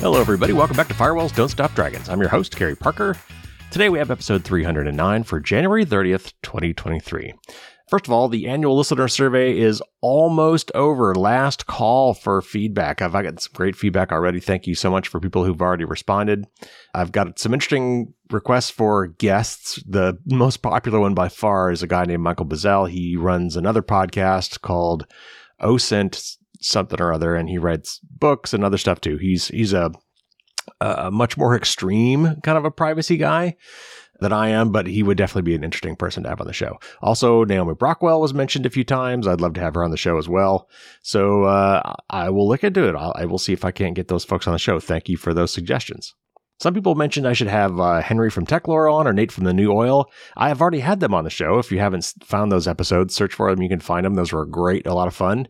Hello, everybody. Welcome back to Firewalls Don't Stop Dragons. I'm your host, Carey Parker. Today we have episode 309 for January 30th, 2023. First of all, the annual listener survey is almost over. Last call for feedback. I've got some great feedback already. Thank you so much for people who've already responded. I've got some interesting requests for guests. The most popular one by far is a guy named Michael Bazzell. He runs another podcast called OSINT something or other, and he writes books and other stuff too. He's he's a, a much more extreme kind of a privacy guy than I am, but he would definitely be an interesting person to have on the show. Also, Naomi Brockwell was mentioned a few times. I'd love to have her on the show as well. So uh, I will look into it. I'll, I will see if I can't get those folks on the show. Thank you for those suggestions. Some people mentioned I should have uh, Henry from Techlore on or Nate from the New Oil. I have already had them on the show. If you haven't found those episodes, search for them. You can find them. Those were great, a lot of fun.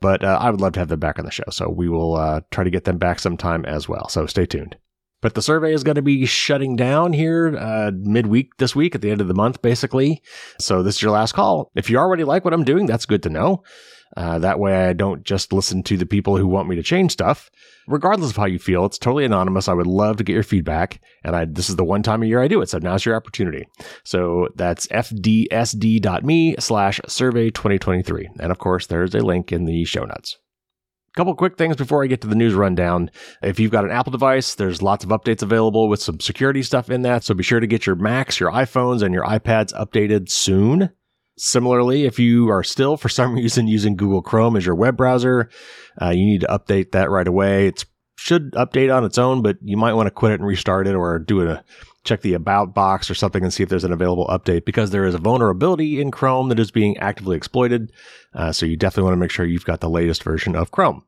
But uh, I would love to have them back on the show. So we will uh, try to get them back sometime as well. So stay tuned. But the survey is going to be shutting down here uh, midweek this week at the end of the month, basically. So this is your last call. If you already like what I'm doing, that's good to know. Uh, that way I don't just listen to the people who want me to change stuff. Regardless of how you feel, it's totally anonymous. I would love to get your feedback. And I, this is the one time a year I do it. So now's your opportunity. So that's fdsd.me slash survey 2023. And of course, there's a link in the show notes. Couple quick things before I get to the news rundown. If you've got an Apple device, there's lots of updates available with some security stuff in that. So be sure to get your Macs, your iPhones, and your iPads updated soon. Similarly, if you are still for some reason using Google Chrome as your web browser, uh, you need to update that right away. It should update on its own, but you might want to quit it and restart it or do a check the about box or something and see if there's an available update because there is a vulnerability in Chrome that is being actively exploited. Uh, so you definitely want to make sure you've got the latest version of Chrome.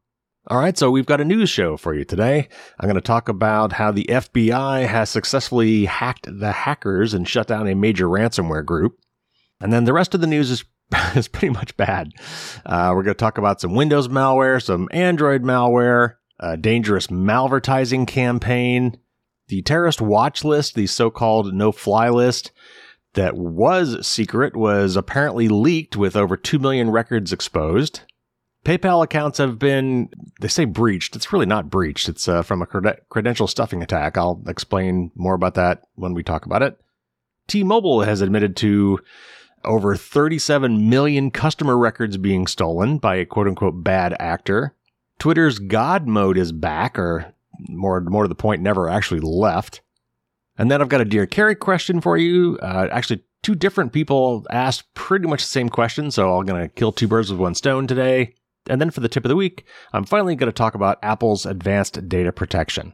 All right, so we've got a news show for you today. I'm going to talk about how the FBI has successfully hacked the hackers and shut down a major ransomware group. And then the rest of the news is is pretty much bad. Uh, we're going to talk about some Windows malware, some Android malware, a dangerous malvertising campaign, the terrorist watch list, the so-called no-fly list that was secret was apparently leaked with over 2 million records exposed. PayPal accounts have been, they say breached. It's really not breached. It's uh, from a cred- credential stuffing attack. I'll explain more about that when we talk about it. T Mobile has admitted to over 37 million customer records being stolen by a quote unquote bad actor. Twitter's God mode is back, or more, more to the point, never actually left. And then I've got a Dear Carey question for you. Uh, actually, two different people asked pretty much the same question, so I'm going to kill two birds with one stone today. And then for the tip of the week, I'm finally going to talk about Apple's advanced data protection.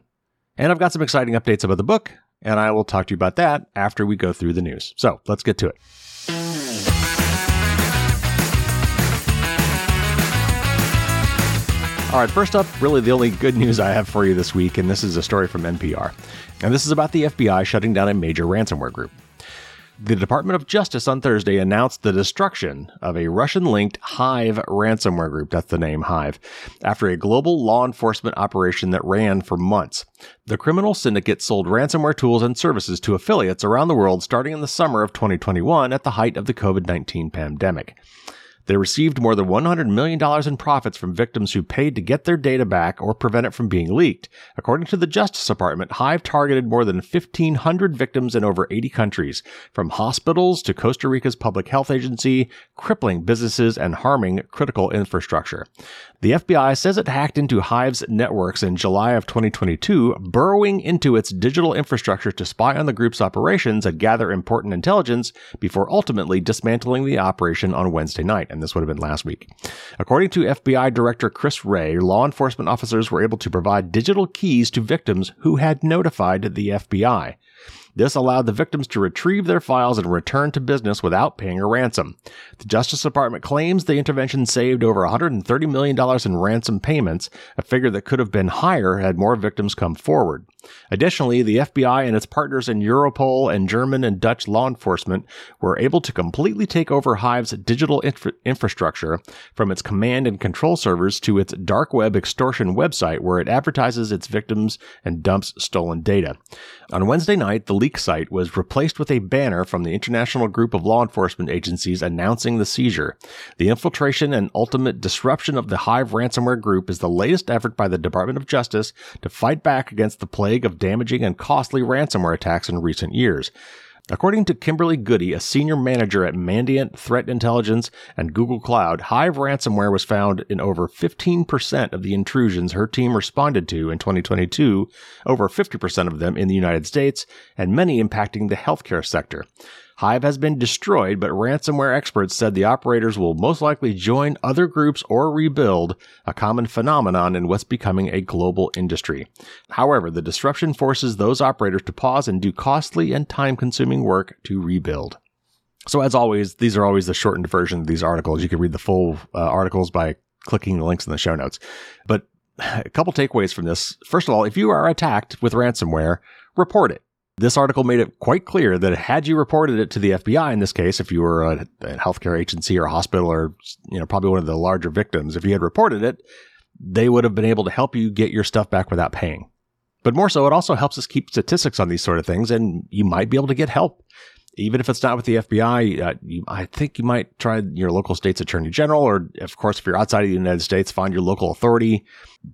And I've got some exciting updates about the book, and I will talk to you about that after we go through the news. So let's get to it. All right, first up, really the only good news I have for you this week, and this is a story from NPR. And this is about the FBI shutting down a major ransomware group. The Department of Justice on Thursday announced the destruction of a Russian linked Hive ransomware group. That's the name Hive. After a global law enforcement operation that ran for months. The criminal syndicate sold ransomware tools and services to affiliates around the world starting in the summer of 2021 at the height of the COVID 19 pandemic. They received more than $100 million in profits from victims who paid to get their data back or prevent it from being leaked. According to the Justice Department, Hive targeted more than 1,500 victims in over 80 countries, from hospitals to Costa Rica's public health agency, crippling businesses and harming critical infrastructure. The FBI says it hacked into Hive's networks in July of 2022, burrowing into its digital infrastructure to spy on the group's operations and gather important intelligence before ultimately dismantling the operation on Wednesday night and this would have been last week. According to FBI Director Chris Wray, law enforcement officers were able to provide digital keys to victims who had notified the FBI. This allowed the victims to retrieve their files and return to business without paying a ransom. The Justice Department claims the intervention saved over $130 million in ransom payments, a figure that could have been higher had more victims come forward. Additionally, the FBI and its partners in Europol and German and Dutch law enforcement were able to completely take over Hive's digital infra- infrastructure from its command and control servers to its dark web extortion website where it advertises its victims and dumps stolen data. On Wednesday night, the leak site was replaced with a banner from the International Group of Law Enforcement Agencies announcing the seizure. The infiltration and ultimate disruption of the Hive ransomware group is the latest effort by the Department of Justice to fight back against the plague of damaging and costly ransomware attacks in recent years. According to Kimberly Goody, a senior manager at Mandiant Threat Intelligence and Google Cloud, Hive ransomware was found in over 15% of the intrusions her team responded to in 2022, over 50% of them in the United States, and many impacting the healthcare sector. Hive has been destroyed, but ransomware experts said the operators will most likely join other groups or rebuild, a common phenomenon in what's becoming a global industry. However, the disruption forces those operators to pause and do costly and time consuming work to rebuild. So, as always, these are always the shortened version of these articles. You can read the full uh, articles by clicking the links in the show notes. But a couple takeaways from this. First of all, if you are attacked with ransomware, report it. This article made it quite clear that had you reported it to the FBI in this case, if you were a, a healthcare agency or a hospital or, you know, probably one of the larger victims, if you had reported it, they would have been able to help you get your stuff back without paying. But more so, it also helps us keep statistics on these sort of things, and you might be able to get help even if it's not with the FBI, uh, you, I think you might try your local state's attorney general, or of course, if you're outside of the United States, find your local authority.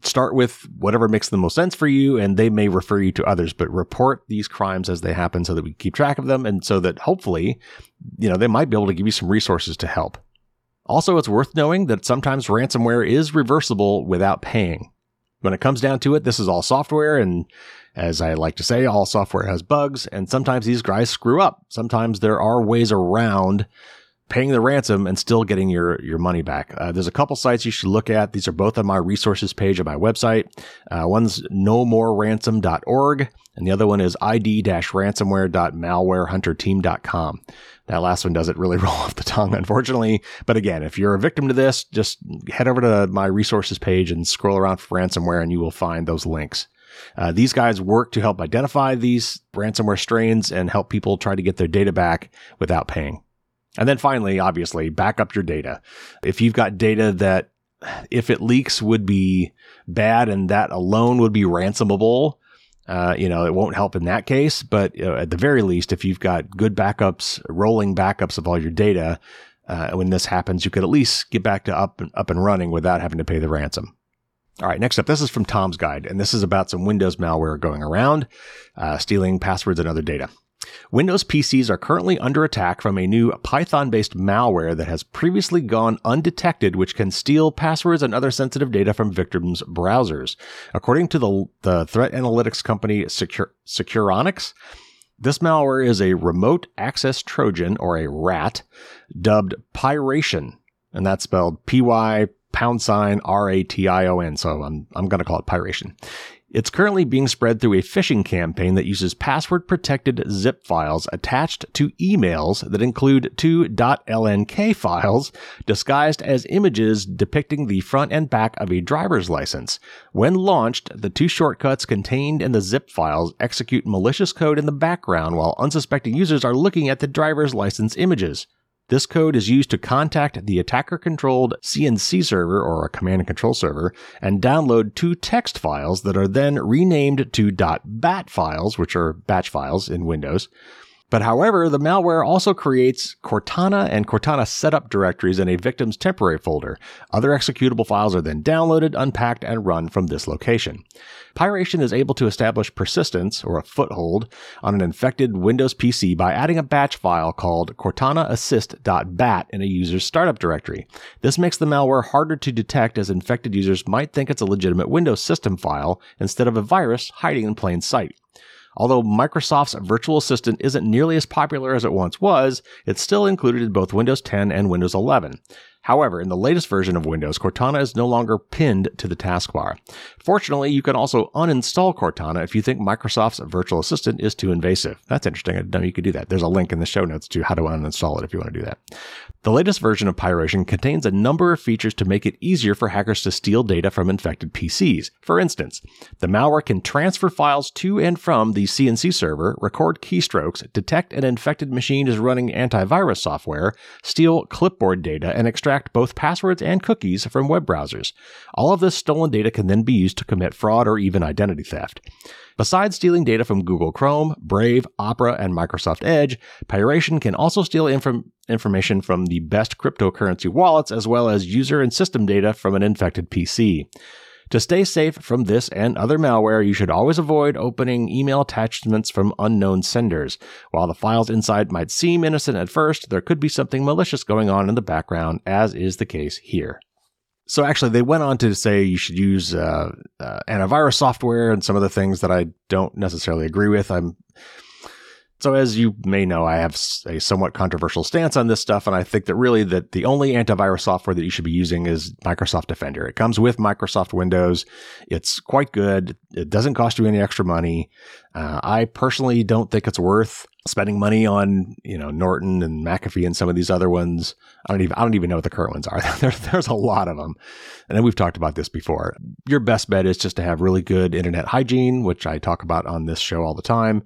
Start with whatever makes the most sense for you, and they may refer you to others. But report these crimes as they happen, so that we keep track of them, and so that hopefully, you know, they might be able to give you some resources to help. Also, it's worth knowing that sometimes ransomware is reversible without paying. When it comes down to it, this is all software and as I like to say, all software has bugs, and sometimes these guys screw up. Sometimes there are ways around paying the ransom and still getting your, your money back. Uh, there's a couple sites you should look at. These are both on my resources page of my website. Uh, one's nomoreransom.org, and the other one is id-ransomware.malwarehunterteam.com. That last one doesn't really roll off the tongue, unfortunately. But again, if you're a victim to this, just head over to my resources page and scroll around for ransomware and you will find those links. Uh, these guys work to help identify these ransomware strains and help people try to get their data back without paying. And then finally, obviously, back up your data. If you've got data that, if it leaks, would be bad and that alone would be ransomable, uh, you know, it won't help in that case. But at the very least, if you've got good backups, rolling backups of all your data, uh, when this happens, you could at least get back to up and up and running without having to pay the ransom. All right, next up, this is from Tom's Guide, and this is about some Windows malware going around, uh, stealing passwords and other data. Windows PCs are currently under attack from a new Python based malware that has previously gone undetected, which can steal passwords and other sensitive data from victims' browsers. According to the, the threat analytics company Secure, Securonix, this malware is a remote access Trojan, or a RAT, dubbed Pyration, and that's spelled P Y pound sign R A T I O N. So I'm, I'm going to call it Pyration. It's currently being spread through a phishing campaign that uses password protected zip files attached to emails that include two .lnk files disguised as images depicting the front and back of a driver's license. When launched, the two shortcuts contained in the zip files execute malicious code in the background while unsuspecting users are looking at the driver's license images. This code is used to contact the attacker controlled CNC server or a command and control server and download two text files that are then renamed to .bat files, which are batch files in Windows. But however, the malware also creates Cortana and Cortana setup directories in a victim's temporary folder. Other executable files are then downloaded, unpacked, and run from this location. Pyration is able to establish persistence, or a foothold, on an infected Windows PC by adding a batch file called cortanaassist.bat in a user's startup directory. This makes the malware harder to detect as infected users might think it's a legitimate Windows system file instead of a virus hiding in plain sight. Although Microsoft's virtual assistant isn't nearly as popular as it once was, it's still included in both Windows 10 and Windows 11. However, in the latest version of Windows, Cortana is no longer pinned to the taskbar. Fortunately, you can also uninstall Cortana if you think Microsoft's virtual assistant is too invasive. That's interesting. I didn't know you could do that. There's a link in the show notes to how to uninstall it if you want to do that. The latest version of Pyration contains a number of features to make it easier for hackers to steal data from infected PCs. For instance, the malware can transfer files to and from the CNC server, record keystrokes, detect an infected machine is running antivirus software, steal clipboard data, and extract extract both passwords and cookies from web browsers. All of this stolen data can then be used to commit fraud or even identity theft. Besides stealing data from Google Chrome, Brave, Opera, and Microsoft Edge, Pyration can also steal inf- information from the best cryptocurrency wallets as well as user and system data from an infected PC. To stay safe from this and other malware, you should always avoid opening email attachments from unknown senders. While the files inside might seem innocent at first, there could be something malicious going on in the background, as is the case here. So actually, they went on to say you should use uh, uh, antivirus software and some of the things that I don't necessarily agree with. I'm so as you may know, I have a somewhat controversial stance on this stuff, and I think that really that the only antivirus software that you should be using is Microsoft Defender. It comes with Microsoft Windows. It's quite good. It doesn't cost you any extra money. Uh, I personally don't think it's worth spending money on, you know, Norton and McAfee and some of these other ones. I don't even I don't even know what the current ones are. there's there's a lot of them, and then we've talked about this before. Your best bet is just to have really good internet hygiene, which I talk about on this show all the time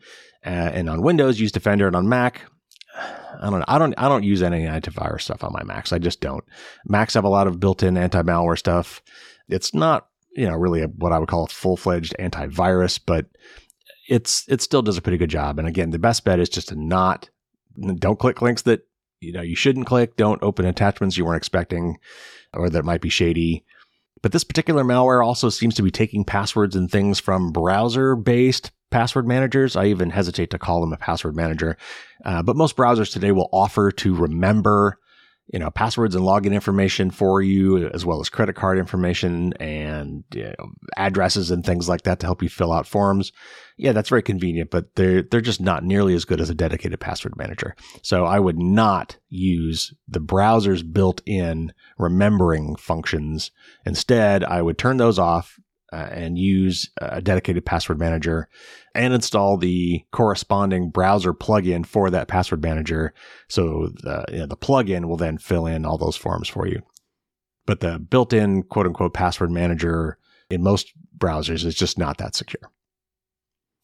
uh, and on Windows, use Defender, and on Mac, I don't know. I don't I don't use any antivirus stuff on my Macs. I just don't. Macs have a lot of built-in anti-malware stuff. It's not you know really a, what I would call a full-fledged antivirus, but it's it still does a pretty good job. And again, the best bet is just to not don't click links that you know you shouldn't click. Don't open attachments you weren't expecting or that might be shady. But this particular malware also seems to be taking passwords and things from browser based password managers. I even hesitate to call them a password manager. Uh, but most browsers today will offer to remember, you know, passwords and login information for you, as well as credit card information and you know, addresses and things like that to help you fill out forms. Yeah, that's very convenient, but they're they're just not nearly as good as a dedicated password manager. So I would not use the browser's built-in remembering functions. Instead, I would turn those off uh, and use a dedicated password manager and install the corresponding browser plugin for that password manager. So the, you know, the plugin will then fill in all those forms for you. But the built in quote unquote password manager in most browsers is just not that secure.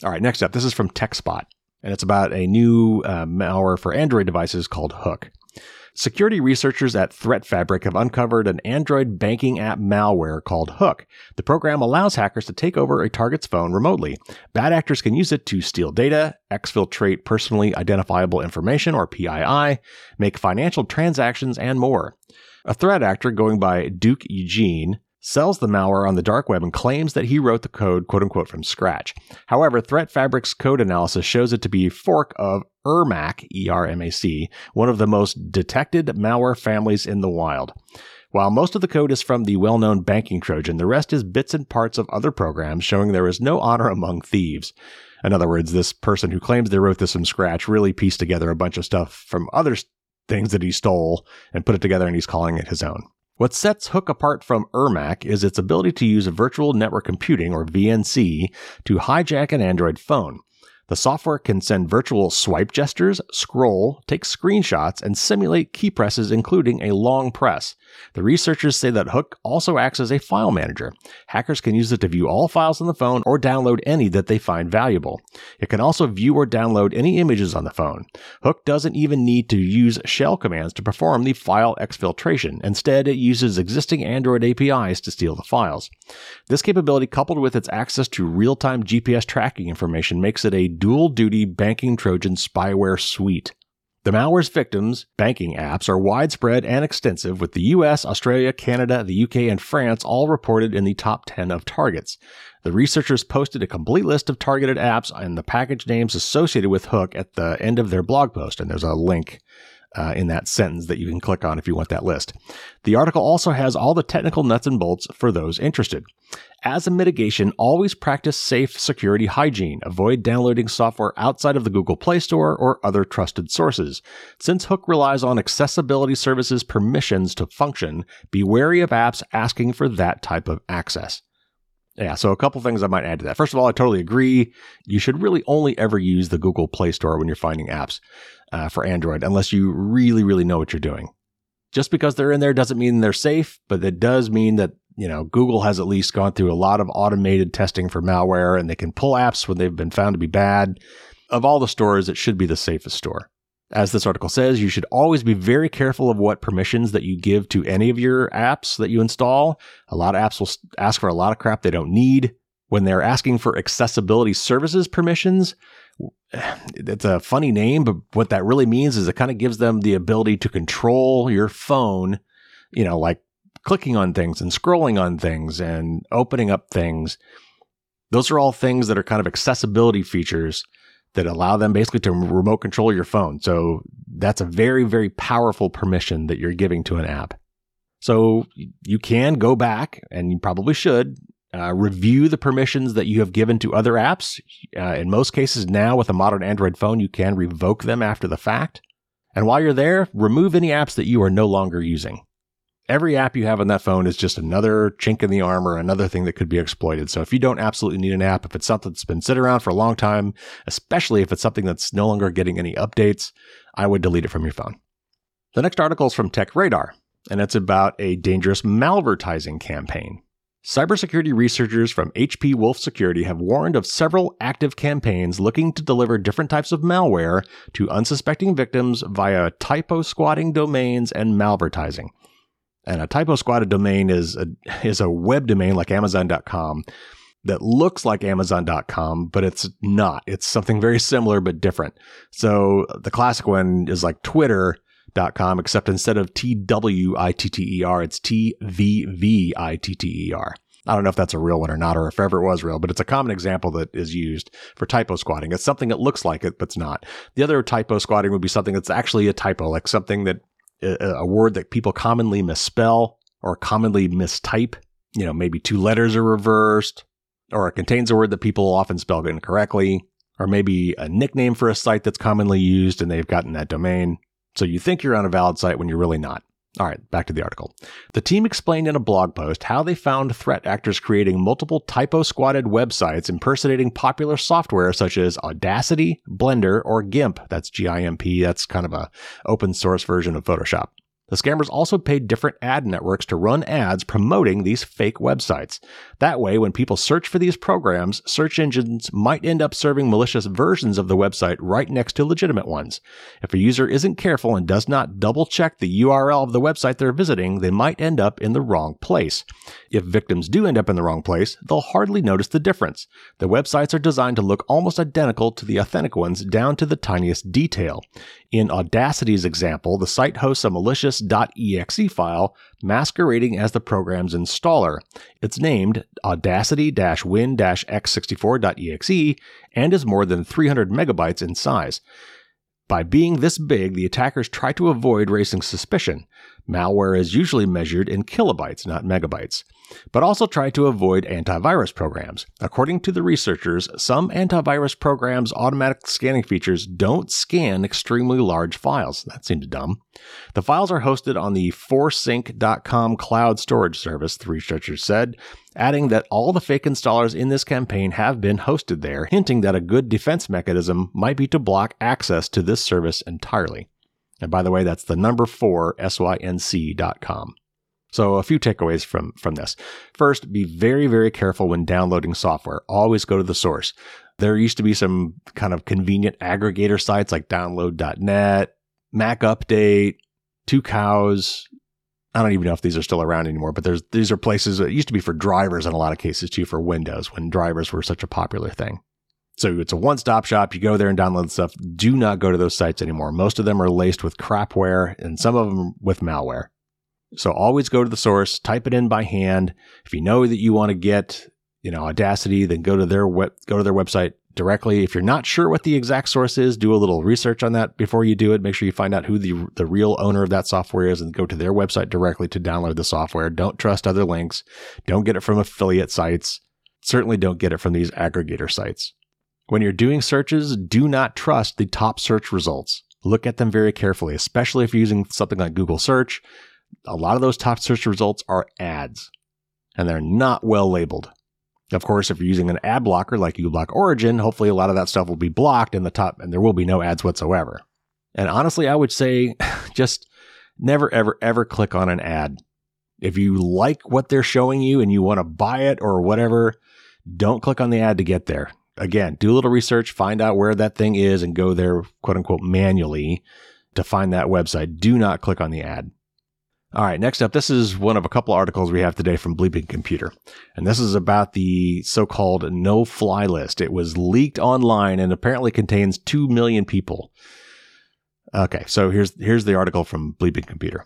All right, next up, this is from TechSpot, and it's about a new uh, malware for Android devices called Hook. Security researchers at ThreatFabric have uncovered an Android banking app malware called Hook. The program allows hackers to take over a target's phone remotely. Bad actors can use it to steal data, exfiltrate personally identifiable information or PII, make financial transactions, and more. A threat actor going by Duke Eugene sells the malware on the dark web and claims that he wrote the code quote unquote from scratch. However, ThreatFabric's code analysis shows it to be a fork of Ermac, E-R-M-A-C, one of the most detected malware families in the wild. While most of the code is from the well-known banking Trojan, the rest is bits and parts of other programs showing there is no honor among thieves. In other words, this person who claims they wrote this from scratch really pieced together a bunch of stuff from other things that he stole and put it together and he's calling it his own. What sets Hook apart from Ermac is its ability to use virtual network computing, or VNC, to hijack an Android phone. The software can send virtual swipe gestures, scroll, take screenshots, and simulate key presses, including a long press. The researchers say that Hook also acts as a file manager. Hackers can use it to view all files on the phone or download any that they find valuable. It can also view or download any images on the phone. Hook doesn't even need to use shell commands to perform the file exfiltration. Instead, it uses existing Android APIs to steal the files. This capability, coupled with its access to real-time GPS tracking information, makes it a dual duty banking Trojan spyware suite. The malware's victims, banking apps, are widespread and extensive, with the US, Australia, Canada, the UK, and France all reported in the top 10 of targets. The researchers posted a complete list of targeted apps and the package names associated with Hook at the end of their blog post, and there's a link uh, in that sentence that you can click on if you want that list. The article also has all the technical nuts and bolts for those interested. As a mitigation, always practice safe security hygiene. Avoid downloading software outside of the Google Play Store or other trusted sources. Since Hook relies on accessibility services permissions to function, be wary of apps asking for that type of access. Yeah, so a couple things I might add to that. First of all, I totally agree. You should really only ever use the Google Play Store when you're finding apps uh, for Android, unless you really, really know what you're doing. Just because they're in there doesn't mean they're safe, but it does mean that, you know, Google has at least gone through a lot of automated testing for malware and they can pull apps when they've been found to be bad. Of all the stores, it should be the safest store. As this article says, you should always be very careful of what permissions that you give to any of your apps that you install. A lot of apps will ask for a lot of crap they don't need. When they're asking for accessibility services permissions, it's a funny name, but what that really means is it kind of gives them the ability to control your phone, you know, like clicking on things and scrolling on things and opening up things. Those are all things that are kind of accessibility features that allow them basically to remote control your phone. So that's a very, very powerful permission that you're giving to an app. So you can go back and you probably should uh, review the permissions that you have given to other apps. Uh, in most cases now with a modern Android phone, you can revoke them after the fact. And while you're there, remove any apps that you are no longer using every app you have on that phone is just another chink in the armor, another thing that could be exploited. So if you don't absolutely need an app, if it's something that's been sitting around for a long time, especially if it's something that's no longer getting any updates, I would delete it from your phone. The next article is from Tech Radar, and it's about a dangerous malvertising campaign. Cybersecurity researchers from HP Wolf Security have warned of several active campaigns looking to deliver different types of malware to unsuspecting victims via typo squatting domains and malvertising. And a typo squatted domain is a, is a web domain like Amazon.com that looks like Amazon.com, but it's not. It's something very similar but different. So the classic one is like Twitter.com, except instead of T W I T T E R, it's T V V I T T E R. I don't know if that's a real one or not, or if ever it was real, but it's a common example that is used for typo squatting. It's something that looks like it, but it's not. The other typo squatting would be something that's actually a typo, like something that a word that people commonly misspell or commonly mistype. You know, maybe two letters are reversed, or it contains a word that people often spell incorrectly, or maybe a nickname for a site that's commonly used and they've gotten that domain. So you think you're on a valid site when you're really not. All right, back to the article. The team explained in a blog post how they found threat actors creating multiple typo squatted websites impersonating popular software such as Audacity, Blender, or GIMP. That's GIMP. That's kind of a open source version of Photoshop. The scammers also paid different ad networks to run ads promoting these fake websites. That way, when people search for these programs, search engines might end up serving malicious versions of the website right next to legitimate ones. If a user isn't careful and does not double check the URL of the website they're visiting, they might end up in the wrong place. If victims do end up in the wrong place, they'll hardly notice the difference. The websites are designed to look almost identical to the authentic ones down to the tiniest detail. In Audacity's example, the site hosts a malicious .exe file masquerading as the program's installer. It's named audacity-win-x64.exe and is more than 300 megabytes in size. By being this big, the attackers try to avoid raising suspicion. Malware is usually measured in kilobytes, not megabytes, but also try to avoid antivirus programs. According to the researchers, some antivirus programs' automatic scanning features don't scan extremely large files. That seems dumb. The files are hosted on the 4sync.com cloud storage service, the researchers said, adding that all the fake installers in this campaign have been hosted there, hinting that a good defense mechanism might be to block access to this service entirely. And by the way, that's the number four, sync.com. So a few takeaways from, from this. First, be very, very careful when downloading software. Always go to the source. There used to be some kind of convenient aggregator sites like download.net, Mac Update, Tucows. I don't even know if these are still around anymore, but there's these are places that used to be for drivers in a lot of cases too for Windows when drivers were such a popular thing. So it's a one stop shop. You go there and download stuff. Do not go to those sites anymore. Most of them are laced with crapware and some of them with malware. So always go to the source, type it in by hand. If you know that you want to get, you know, Audacity, then go to their web, go to their website directly. If you're not sure what the exact source is, do a little research on that before you do it. Make sure you find out who the, the real owner of that software is and go to their website directly to download the software. Don't trust other links. Don't get it from affiliate sites. Certainly don't get it from these aggregator sites. When you're doing searches, do not trust the top search results. Look at them very carefully, especially if you're using something like Google search. A lot of those top search results are ads and they're not well labeled. Of course, if you're using an ad blocker like uBlock Origin, hopefully a lot of that stuff will be blocked in the top and there will be no ads whatsoever. And honestly, I would say just never, ever, ever click on an ad. If you like what they're showing you and you want to buy it or whatever, don't click on the ad to get there again, do a little research, find out where that thing is and go there, quote unquote, manually to find that website. Do not click on the ad. All right, next up, this is one of a couple articles we have today from Bleeping Computer. And this is about the so called no fly list. It was leaked online and apparently contains 2 million people. Okay, so here's, here's the article from Bleeping Computer.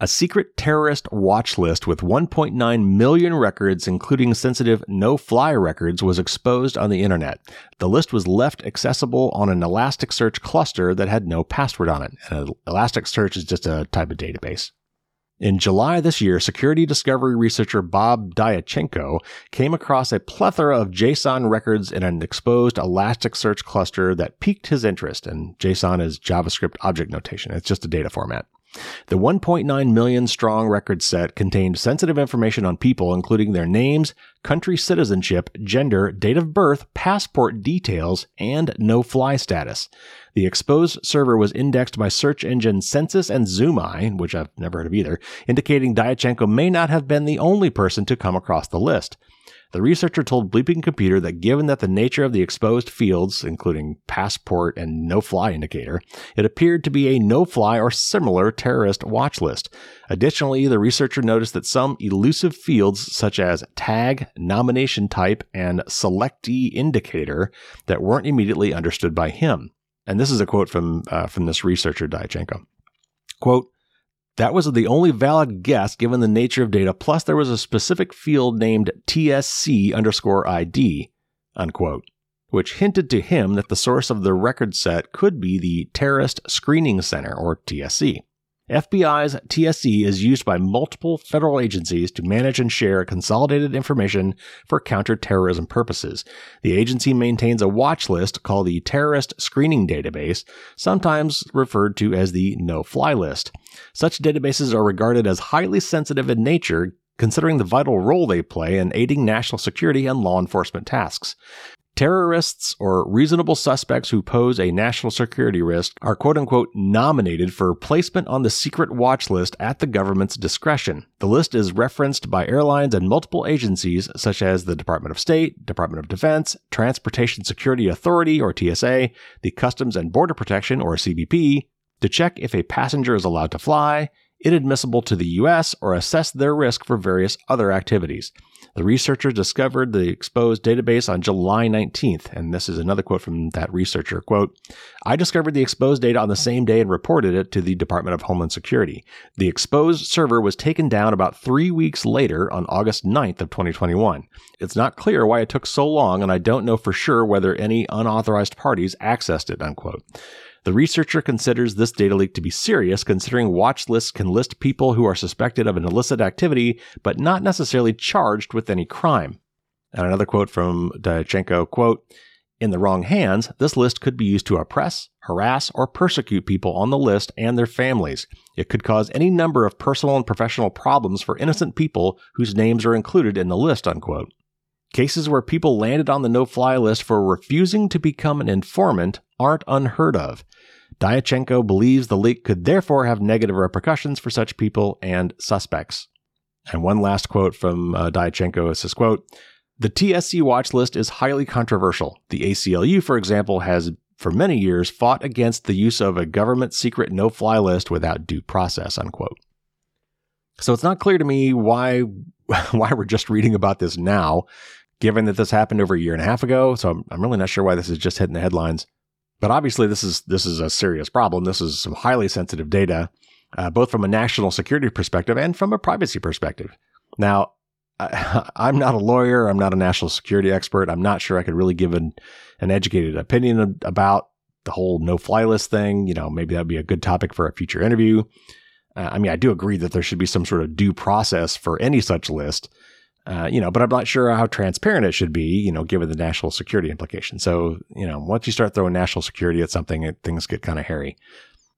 A secret terrorist watch list with 1.9 million records, including sensitive no fly records, was exposed on the internet. The list was left accessible on an Elasticsearch cluster that had no password on it. And Elasticsearch is just a type of database. In July this year, security discovery researcher Bob Diachenko came across a plethora of JSON records in an exposed Elasticsearch cluster that piqued his interest. And JSON is JavaScript object notation. It's just a data format. The 1.9 million strong record set contained sensitive information on people, including their names, country citizenship, gender, date of birth, passport details, and no fly status. The exposed server was indexed by search engine Censys and Zoomeye, which I've never heard of either, indicating Diachenko may not have been the only person to come across the list. The researcher told Bleeping Computer that given that the nature of the exposed fields, including passport and no-fly indicator, it appeared to be a no-fly or similar terrorist watch list. Additionally, the researcher noticed that some elusive fields such as tag, nomination type, and selectee indicator that weren't immediately understood by him. And this is a quote from uh, from this researcher Diachenko. Quote, that was the only valid guess given the nature of data. Plus, there was a specific field named TSC underscore ID, unquote, which hinted to him that the source of the record set could be the Terrorist Screening Center, or TSC. FBI's TSC is used by multiple federal agencies to manage and share consolidated information for counterterrorism purposes. The agency maintains a watch list called the Terrorist Screening Database, sometimes referred to as the No Fly List. Such databases are regarded as highly sensitive in nature, considering the vital role they play in aiding national security and law enforcement tasks. Terrorists or reasonable suspects who pose a national security risk are quote unquote nominated for placement on the secret watch list at the government's discretion. The list is referenced by airlines and multiple agencies such as the Department of State, Department of Defense, Transportation Security Authority or TSA, the Customs and Border Protection or CBP, to check if a passenger is allowed to fly, inadmissible to the US, or assess their risk for various other activities. The researchers discovered the exposed database on July 19th, and this is another quote from that researcher. Quote, I discovered the exposed data on the same day and reported it to the Department of Homeland Security. The exposed server was taken down about three weeks later on August 9th of 2021. It's not clear why it took so long, and I don't know for sure whether any unauthorized parties accessed it, unquote. The researcher considers this data leak to be serious, considering watch lists can list people who are suspected of an illicit activity, but not necessarily charged with any crime. And another quote from Diachenko, quote, in the wrong hands, this list could be used to oppress, harass, or persecute people on the list and their families. It could cause any number of personal and professional problems for innocent people whose names are included in the list, unquote. Cases where people landed on the no fly list for refusing to become an informant aren't unheard of. Diachenko believes the leak could therefore have negative repercussions for such people and suspects. And one last quote from uh, Diachenko is this quote, the TSC watch list is highly controversial. The ACLU, for example, has for many years fought against the use of a government secret no-fly list without due process, unquote. So it's not clear to me why why we're just reading about this now, given that this happened over a year and a half ago. So I'm, I'm really not sure why this is just hitting the headlines. But obviously, this is this is a serious problem. This is some highly sensitive data, uh, both from a national security perspective and from a privacy perspective. Now, I, am not a lawyer. I'm not a national security expert. I'm not sure I could really give an, an educated opinion about the whole no-fly list thing. You know, maybe that'd be a good topic for a future interview. Uh, I mean, I do agree that there should be some sort of due process for any such list. Uh, you know, but I'm not sure how transparent it should be, you know, given the national security implications. So, you know, once you start throwing national security at something, it, things get kind of hairy.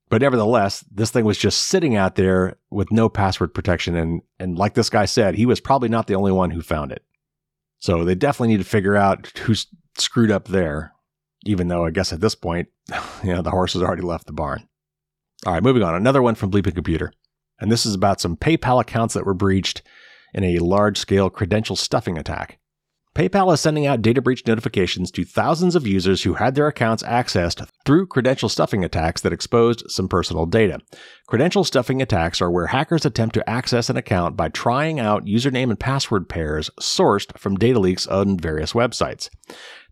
But nevertheless, this thing was just sitting out there with no password protection. And, and like this guy said, he was probably not the only one who found it. So they definitely need to figure out who's screwed up there, even though I guess at this point, you know, the horse has already left the barn. All right, moving on. Another one from Bleeping Computer. And this is about some PayPal accounts that were breached in a large scale credential stuffing attack. PayPal is sending out data breach notifications to thousands of users who had their accounts accessed through credential stuffing attacks that exposed some personal data. Credential stuffing attacks are where hackers attempt to access an account by trying out username and password pairs sourced from data leaks on various websites.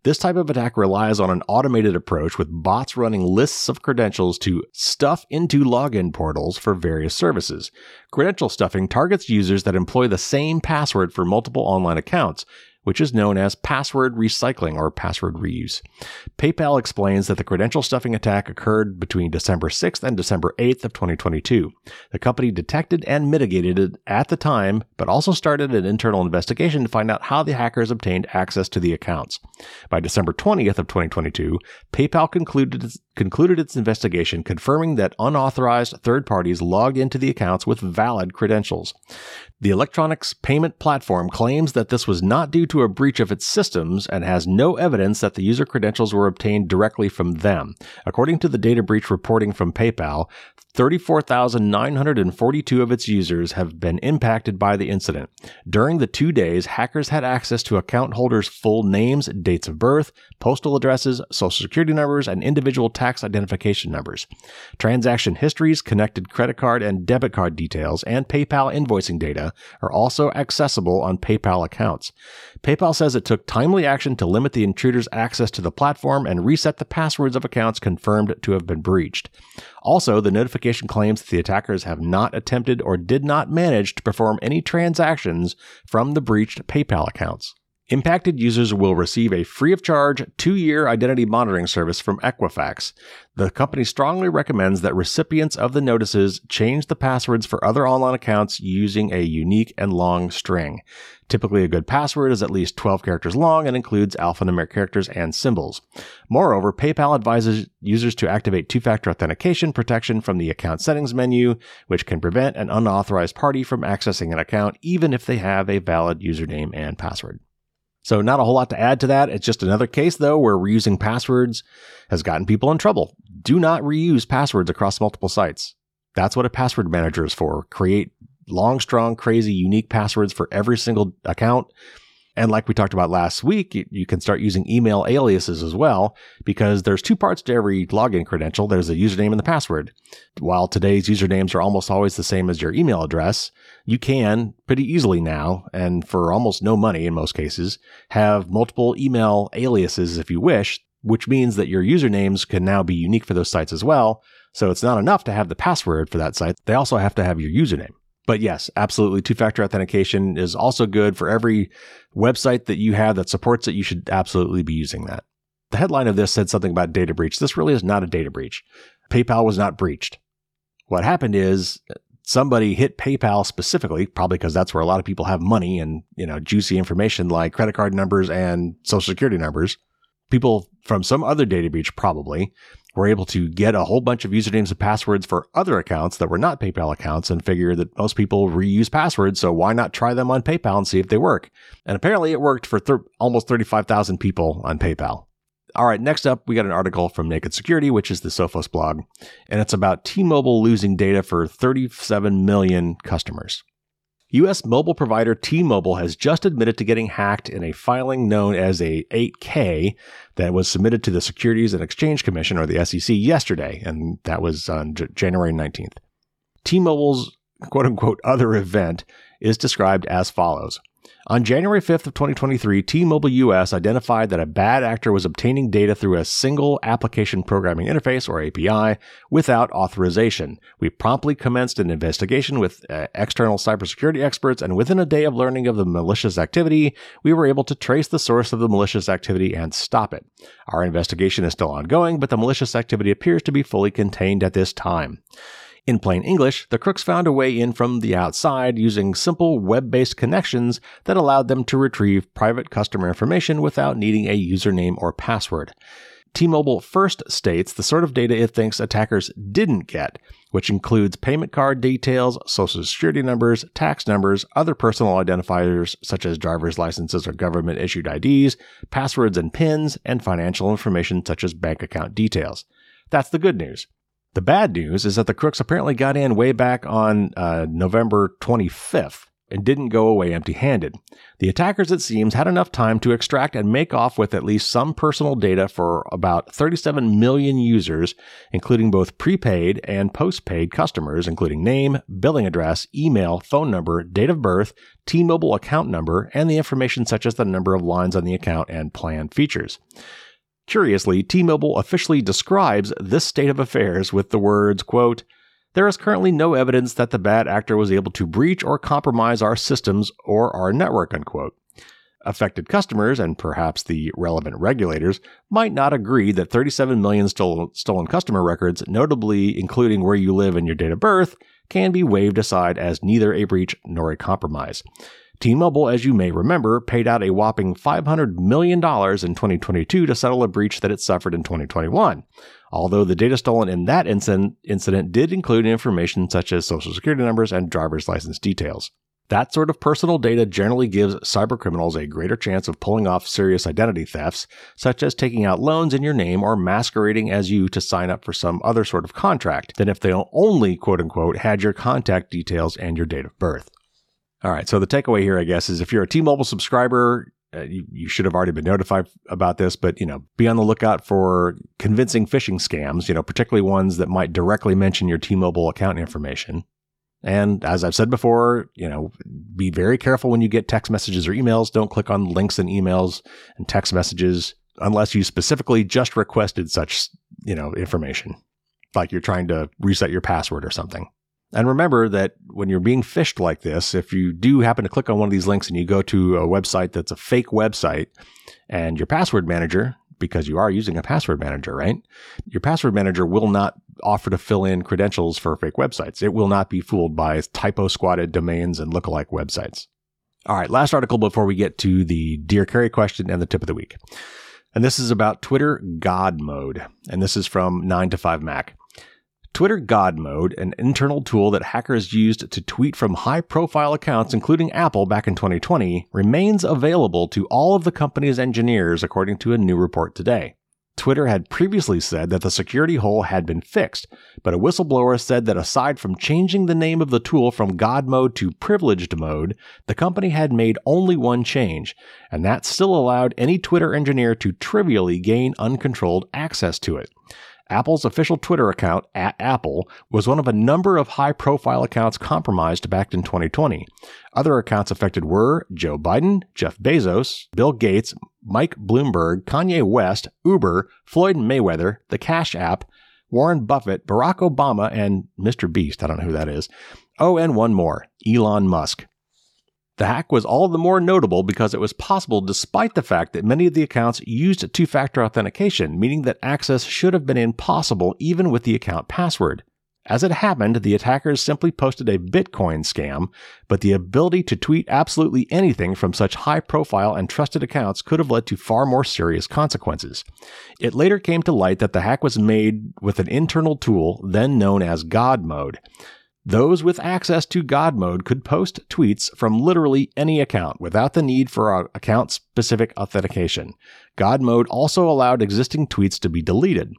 This type of attack relies on an automated approach with bots running lists of credentials to stuff into login portals for various services. Credential stuffing targets users that employ the same password for multiple online accounts, which is known as password recycling or password reuse. PayPal explains that the credential stuffing attack occurred between December 6th and December 8th of 2022. The company detected and mitigated it at the time, but also started an internal investigation to find out how the hackers obtained access to the accounts. By December 20th of 2022, PayPal concluded concluded its investigation confirming that unauthorized third parties logged into the accounts with valid credentials. The electronics payment platform claims that this was not due to a breach of its systems and has no evidence that the user credentials were obtained directly from them. According to the data breach reporting from PayPal, 34,942 of its users have been impacted by the incident. During the two days, hackers had access to account holders' full names, dates of birth, postal addresses, social security numbers, and individual tax identification numbers. Transaction histories, connected credit card and debit card details, and PayPal invoicing data are also accessible on PayPal accounts. PayPal says it took timely action to limit the intruder's access to the platform and reset the passwords of accounts confirmed to have been breached. Also, the notification claims that the attackers have not attempted or did not manage to perform any transactions from the breached PayPal accounts. Impacted users will receive a free of charge two year identity monitoring service from Equifax. The company strongly recommends that recipients of the notices change the passwords for other online accounts using a unique and long string. Typically, a good password is at least 12 characters long and includes alphanumeric characters and symbols. Moreover, PayPal advises users to activate two factor authentication protection from the account settings menu, which can prevent an unauthorized party from accessing an account even if they have a valid username and password. So not a whole lot to add to that. It's just another case though where reusing passwords has gotten people in trouble. Do not reuse passwords across multiple sites. That's what a password manager is for. Create long, strong, crazy, unique passwords for every single account. And like we talked about last week, you, can start using email aliases as well, because there's two parts to every login credential. There's the username and the password. While today's usernames are almost always the same as your email address, you can pretty easily now, and for almost no money in most cases, have multiple email aliases if you wish, which means that your usernames can now be unique for those sites as well. So it's not enough to have the password for that site. They also have to have your username. But yes, absolutely. Two factor authentication is also good for every website that you have that supports it. You should absolutely be using that. The headline of this said something about data breach. This really is not a data breach. PayPal was not breached. What happened is uh, somebody hit PayPal specifically, probably because that's where a lot of people have money and, you know, juicy information like credit card numbers and social security numbers. People from some other data breach probably were able to get a whole bunch of usernames and passwords for other accounts that were not PayPal accounts and figure that most people reuse passwords. So why not try them on PayPal and see if they work? And apparently it worked for almost 35,000 people on PayPal. All right, next up, we got an article from Naked Security, which is the Sophos blog, and it's about T-Mobile losing data for 37 million customers. U.S. mobile provider T-Mobile has just admitted to getting hacked in a filing known as a 8K that was submitted to the Securities and Exchange Commission, or the SEC, yesterday, and that was on J- January 19th. T-Mobile's quote unquote other event is described as follows. On January 5th of 2023, T-Mobile US identified that a bad actor was obtaining data through a single application programming interface or API without authorization. We promptly commenced an investigation with uh, external cybersecurity experts and within a day of learning of the malicious activity, we were able to trace the source of the malicious activity and stop it. Our investigation is still ongoing, but the malicious activity appears to be fully contained at this time. In plain English, the crooks found a way in from the outside using simple web based connections that allowed them to retrieve private customer information without needing a username or password. T Mobile first states the sort of data it thinks attackers didn't get, which includes payment card details, social security numbers, tax numbers, other personal identifiers such as driver's licenses or government issued IDs, passwords and PINs, and financial information such as bank account details. That's the good news. The bad news is that the crooks apparently got in way back on uh, November 25th and didn't go away empty handed. The attackers, it seems, had enough time to extract and make off with at least some personal data for about 37 million users, including both prepaid and postpaid customers, including name, billing address, email, phone number, date of birth, T Mobile account number, and the information such as the number of lines on the account and plan features. Curiously, T-Mobile officially describes this state of affairs with the words, quote, there is currently no evidence that the bad actor was able to breach or compromise our systems or our network, unquote. Affected customers, and perhaps the relevant regulators, might not agree that 37 million stolen, stolen customer records, notably including where you live and your date of birth, can be waved aside as neither a breach nor a compromise. T-Mobile, as you may remember, paid out a whopping $500 million in 2022 to settle a breach that it suffered in 2021. Although the data stolen in that incident, incident did include information such as social security numbers and driver's license details. That sort of personal data generally gives cybercriminals a greater chance of pulling off serious identity thefts, such as taking out loans in your name or masquerading as you to sign up for some other sort of contract, than if they only, quote unquote, had your contact details and your date of birth. All right. So the takeaway here, I guess, is if you're a T-Mobile subscriber, uh, you, you should have already been notified about this, but you know, be on the lookout for convincing phishing scams. You know, particularly ones that might directly mention your T-Mobile account information. And as I've said before, you know, be very careful when you get text messages or emails. Don't click on links in emails and text messages unless you specifically just requested such, you know, information, like you're trying to reset your password or something. And remember that when you're being phished like this, if you do happen to click on one of these links and you go to a website that's a fake website and your password manager, because you are using a password manager, right? Your password manager will not offer to fill in credentials for fake websites. It will not be fooled by typo squatted domains and lookalike websites. All right, last article before we get to the Dear Carey question and the tip of the week. And this is about Twitter God mode. And this is from 9 to 5 Mac. Twitter God Mode, an internal tool that hackers used to tweet from high profile accounts, including Apple back in 2020, remains available to all of the company's engineers, according to a new report today. Twitter had previously said that the security hole had been fixed, but a whistleblower said that aside from changing the name of the tool from God mode to privileged mode, the company had made only one change, and that still allowed any Twitter engineer to trivially gain uncontrolled access to it. Apple's official Twitter account, at Apple, was one of a number of high profile accounts compromised back in 2020. Other accounts affected were Joe Biden, Jeff Bezos, Bill Gates, Mike Bloomberg, Kanye West, Uber, Floyd Mayweather, the Cash App, Warren Buffett, Barack Obama, and Mr. Beast. I don't know who that is. Oh, and one more Elon Musk. The hack was all the more notable because it was possible despite the fact that many of the accounts used two factor authentication, meaning that access should have been impossible even with the account password. As it happened, the attackers simply posted a Bitcoin scam, but the ability to tweet absolutely anything from such high profile and trusted accounts could have led to far more serious consequences. It later came to light that the hack was made with an internal tool then known as God mode. Those with access to God mode could post tweets from literally any account without the need for account specific authentication. God mode also allowed existing tweets to be deleted.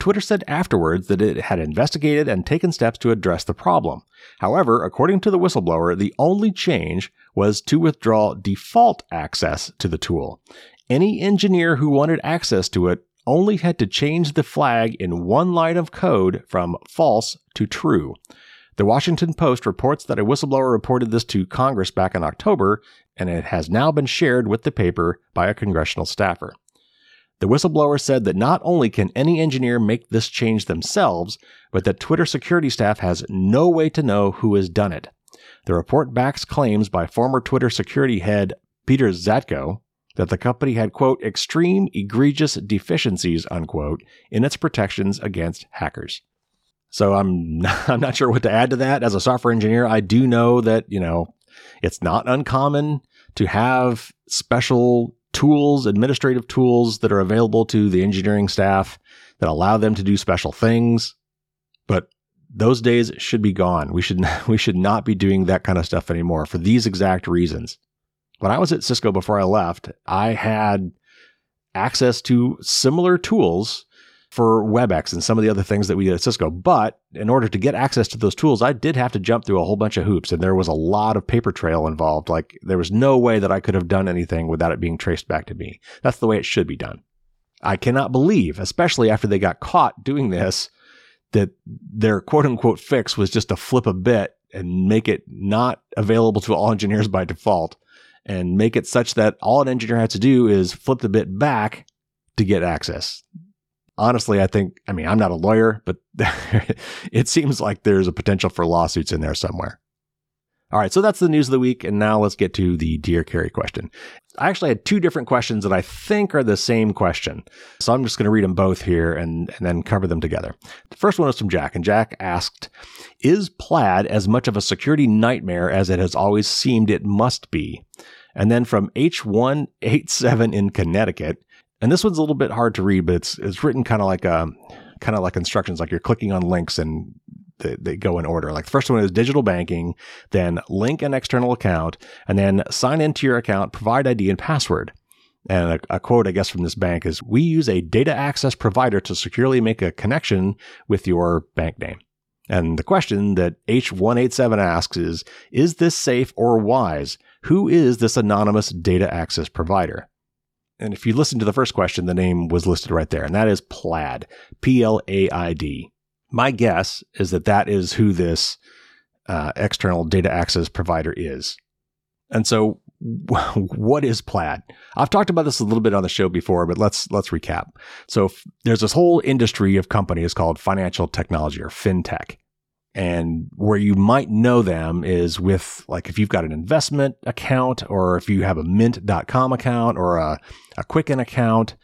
Twitter said afterwards that it had investigated and taken steps to address the problem. However, according to the whistleblower, the only change was to withdraw default access to the tool. Any engineer who wanted access to it only had to change the flag in one line of code from false to true. The Washington Post reports that a whistleblower reported this to Congress back in October, and it has now been shared with the paper by a congressional staffer. The whistleblower said that not only can any engineer make this change themselves, but that Twitter security staff has no way to know who has done it. The report backs claims by former Twitter security head Peter Zatko that the company had, quote, extreme egregious deficiencies, unquote, in its protections against hackers. So I'm I'm not sure what to add to that. As a software engineer, I do know that, you know, it's not uncommon to have special tools, administrative tools that are available to the engineering staff that allow them to do special things. But those days should be gone. We should we should not be doing that kind of stuff anymore for these exact reasons. When I was at Cisco before I left, I had access to similar tools for WebEx and some of the other things that we did at Cisco. But in order to get access to those tools, I did have to jump through a whole bunch of hoops and there was a lot of paper trail involved. Like there was no way that I could have done anything without it being traced back to me. That's the way it should be done. I cannot believe, especially after they got caught doing this, that their quote unquote fix was just to flip a bit and make it not available to all engineers by default and make it such that all an engineer has to do is flip the bit back to get access. Honestly, I think, I mean, I'm not a lawyer, but it seems like there's a potential for lawsuits in there somewhere. All right, so that's the news of the week. And now let's get to the Dear Carey question. I actually had two different questions that I think are the same question. So I'm just going to read them both here and, and then cover them together. The first one is from Jack, and Jack asked Is Plaid as much of a security nightmare as it has always seemed it must be? And then from H187 in Connecticut, and this one's a little bit hard to read, but it's it's written kind of like a um, kind of like instructions, like you're clicking on links and they, they go in order. Like the first one is digital banking, then link an external account, and then sign into your account, provide ID and password. And a, a, quote, I guess, from this bank is We use a data access provider to securely make a connection with your bank name. And the question that H187 asks is Is this safe or wise? Who is this anonymous data access provider? And if you listen to the first question, the name was listed right there, and that is Plaid, P L A I D. My guess is that that is who this uh, external data access provider is. And so, what is Plaid? I've talked about this a little bit on the show before, but let's let's recap. So, there's this whole industry of companies called financial technology or fintech. And where you might know them is with like if you've got an investment account or if you have a mint.com account or a, a Quicken account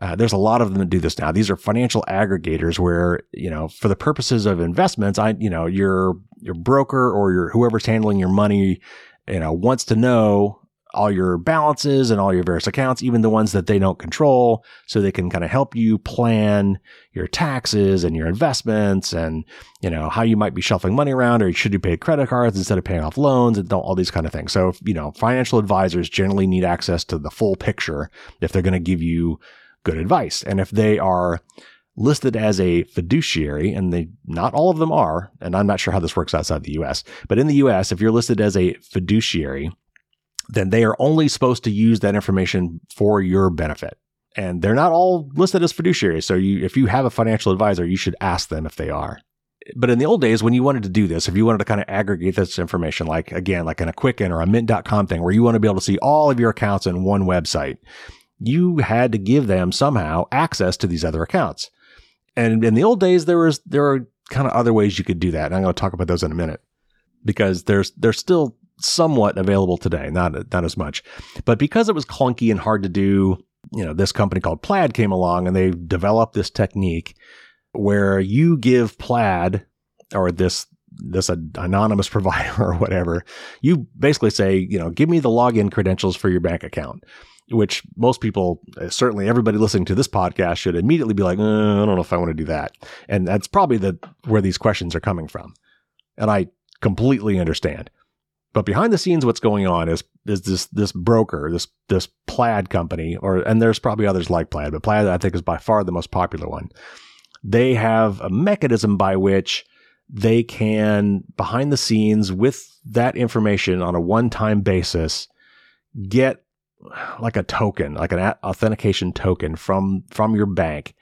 uh, there's a lot of them that do this now. These are financial aggregators where, you know, for the purposes of investments, I, you know, your, your broker or your, whoever's handling your money, you know, wants to know all your balances and all your various accounts, even the ones that they don't control, so they can kind of help you plan your taxes and your investments and, you know, how you might be shuffling money around or should you pay credit cards instead of paying off loans and all these kind of things. So, you know, financial advisors generally need access to the full picture if they're going to give you good advice. And if they are listed as a fiduciary, and they not all of them are, and I'm not sure how this works outside the US, but in the US, if you're listed as a fiduciary, then they are only supposed to use that information for your benefit. And they're not all listed as fiduciaries. So you, if you have a financial advisor, you should ask them if they are. But in the old days, when you wanted to do this, if you wanted to kind of aggregate this information, like again, like in a Quicken or a Mint.com thing, where you want to be able to see all of your accounts in one website, you had to give them somehow access to these other accounts. And in the old days, there was there are kind of other ways you could do that. And I'm going to talk about those in a minute because there's they're still somewhat available today, not not as much. But because it was clunky and hard to do, you know, this company called Plaid came along and they developed this technique where you give Plaid or this this anonymous provider or whatever, you basically say, you know, give me the login credentials for your bank account which most people, uh, certainly everybody listening to this podcast, should immediately be like, uh, I don't know if I want to do that. And that's probably the where these questions are coming from. And I completely understand. But behind the scenes, what's going on is is this this broker, this this Plaid company, or and there's probably others like Plaid, but Plaid I think is by far the most popular one. They have a mechanism by which they can, behind the scenes, with that information on a one time basis, get like a token, like an authentication token from from your bank,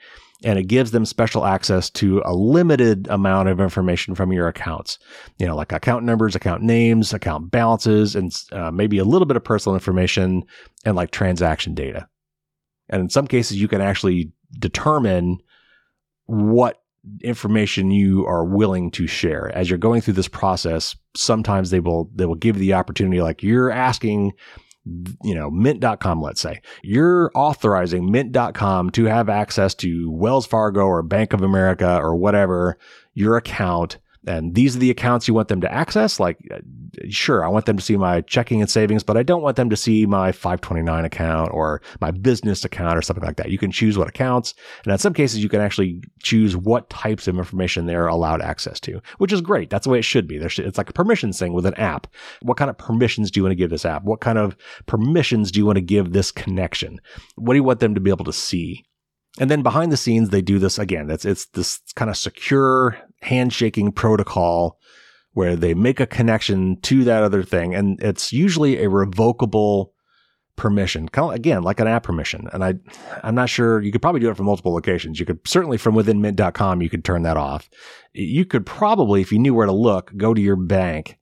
and it gives them special access to a limited amount of information from your accounts. You know, like account numbers, account names, account balances, and uh, maybe a little bit of personal information and like transaction data. And in some cases, you can actually determine what information you are willing to share as you're going through this process sometimes they will they will give you the opportunity like you're asking you know, mint.com, let's say, you're authorizing mint.com to have access to Wells Fargo or Bank of America or whatever, your account and these are the accounts you want them to access. Like, uh, sure, I want them to see my checking and savings, but I don't want them to see my 529 account or my business account or something like that. You can choose what accounts. And in some cases, you can actually choose what types of information they're allowed access to, which is great. That's the way it should be. it's like a permissions thing with an app. What kind of permissions do you want to give this app? What kind of permissions do you want to give this connection? What do you want them to be able to see? And then behind the scenes, they do this again. That's it's this kind of secure handshaking protocol where they make a connection to that other thing, and it's usually a revocable permission, kind of again like an app permission. And I, I'm not sure you could probably do it from multiple locations. You could certainly from within Mint.com you could turn that off. You could probably, if you knew where to look, go to your bank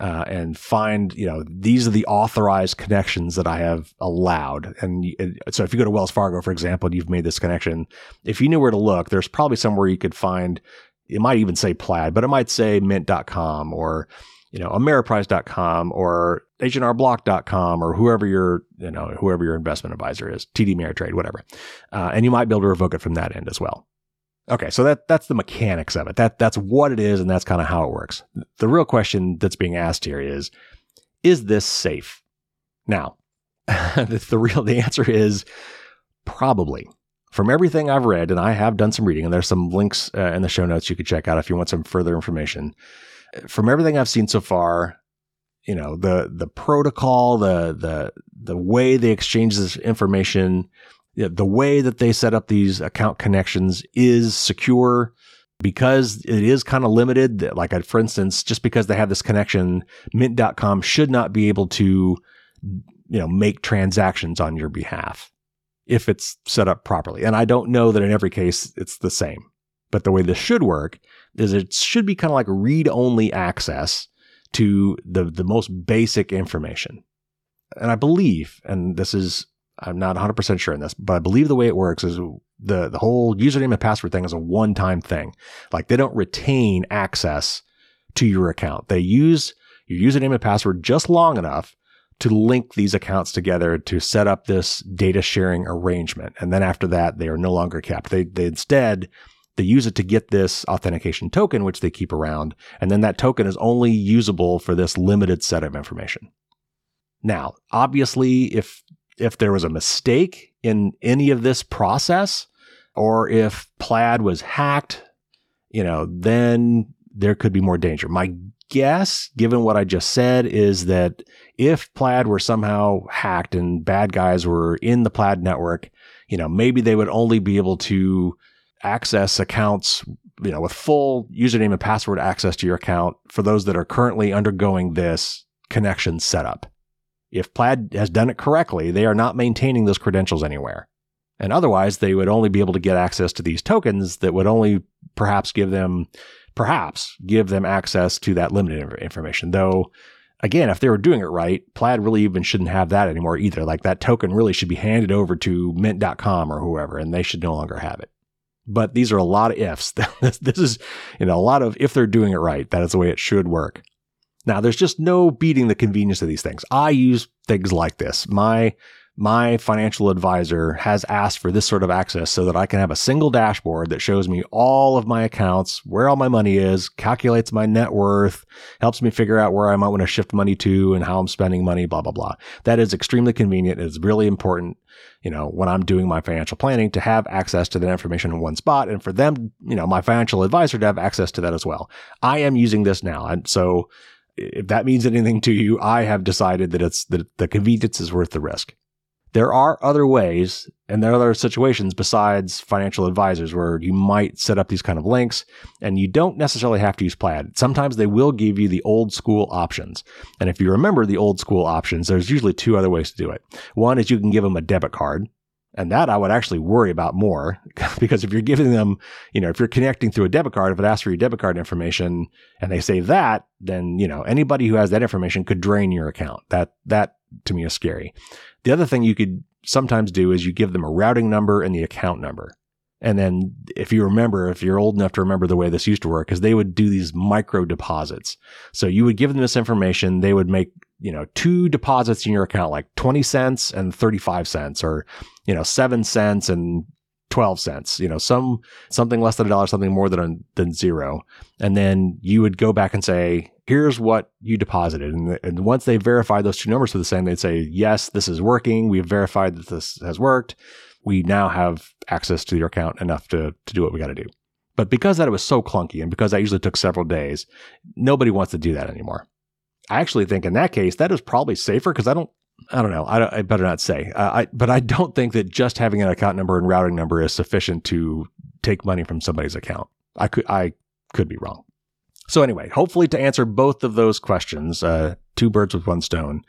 uh, and find, you know, these are the authorized connections that I have allowed. And so if you go to Wells Fargo, for example, and you've made this connection, if you knew where to look, there's probably somewhere you could find, it might even say plaid, but it might say mint.com or, you know, ameriprise.com or H&R hnrblock.com or whoever your, you know, whoever your investment advisor is, TD Ameritrade, whatever. Uh, and you might be able to revoke it from that end as well. Okay, so that that's the mechanics of it. That that's what it is, and that's kind of how it works. The real question that's being asked here is: Is this safe? Now, the real the answer is probably. From everything I've read, and I have done some reading, and there's some links uh, in the show notes you could check out if you want some further information. From everything I've seen so far, you know the the protocol, the the the way they exchange this information the way that they set up these account connections is secure because it is kind of limited. Like, uh, for instance, just because they have this connection, mint.com should not be able to, you know, make transactions on your behalf if it's set up properly. And I don't know that in every case it's the same. But the way this should work is it should be kind of like read only access to the, the most basic information. And I believe, and this is I'm not 100% sure in this, but I believe the way it works is the, the whole username and password thing is a one time thing. Like they don't retain access to your account. They use your username and password just long enough to link these accounts together to set up this data sharing arrangement. And then after that, they are no longer kept. They, they instead, they use it to get this authentication token, which they keep around. And then that token is only usable for this limited set of information. Now, obviously, if if there was a mistake in any of this process or if Plaid was hacked, you know, then there could be more danger. My guess, given what I just said, is that if Plaid were somehow hacked and bad guys were in the Plaid network, you know, maybe they would only be able to access accounts, you know, with full username and password access to your account for those that are currently undergoing this connection setup. If Plaid has done it correctly, they are not maintaining those credentials anywhere. And otherwise, they would only be able to get access to these tokens that would only perhaps give them, perhaps give them access to that limited information. Though, again, if they were doing it right, Plaid really even shouldn't have that anymore either. Like that token really should be handed over to mint.com or whoever, and they should no longer have it. But these are a lot of ifs. this is, you know, a lot of if they're doing it right, that is the way it should work. Now, there's just no beating the convenience of these things. I use things like this. My my financial advisor has asked for this sort of access so that I can have a single dashboard that shows me all of my accounts, where all my money is, calculates my net worth, helps me figure out where I might want to shift money to and how I'm spending money, blah, blah, blah. That is extremely convenient. It's really important, you know, when I'm doing my financial planning to have access to that information in one spot and for them, you know, my financial advisor to have access to that as well. I am using this now. And so if that means anything to you, I have decided that it's that the convenience is worth the risk. There are other ways and there are other situations besides financial advisors where you might set up these kind of links and you don't necessarily have to use Plaid. Sometimes they will give you the old school options. And if you remember the old school options, there's usually two other ways to do it. One is you can give them a debit card and that I would actually worry about more because if you're giving them, you know, if you're connecting through a debit card, if it asks for your debit card information and they say that, then, you know, anybody who has that information could drain your account. That, that to me is scary. The other thing you could sometimes do is you give them a routing number and the account number. And then if you remember, if you're old enough to remember the way this used to work, is they would do these micro deposits. So you would give them this information. They would make, you know, two deposits in your account, like 20 cents and 35 cents or, you know, seven cents and 12 cents, you know, some, something less than a dollar, something more than, than zero. And then you would go back and say, here's what you deposited. And, and once they verify those two numbers are the same, they'd say, yes, this is working. We've verified that this has worked we now have access to your account enough to, to do what we got to do. But because that it was so clunky and because that usually took several days, nobody wants to do that anymore. I actually think in that case, that is probably safer because I don't, I don't know. I, I better not say. Uh, I, but I don't think that just having an account number and routing number is sufficient to take money from somebody's account. I could I could be wrong. So anyway, hopefully to answer both of those questions, uh, two birds with one stone.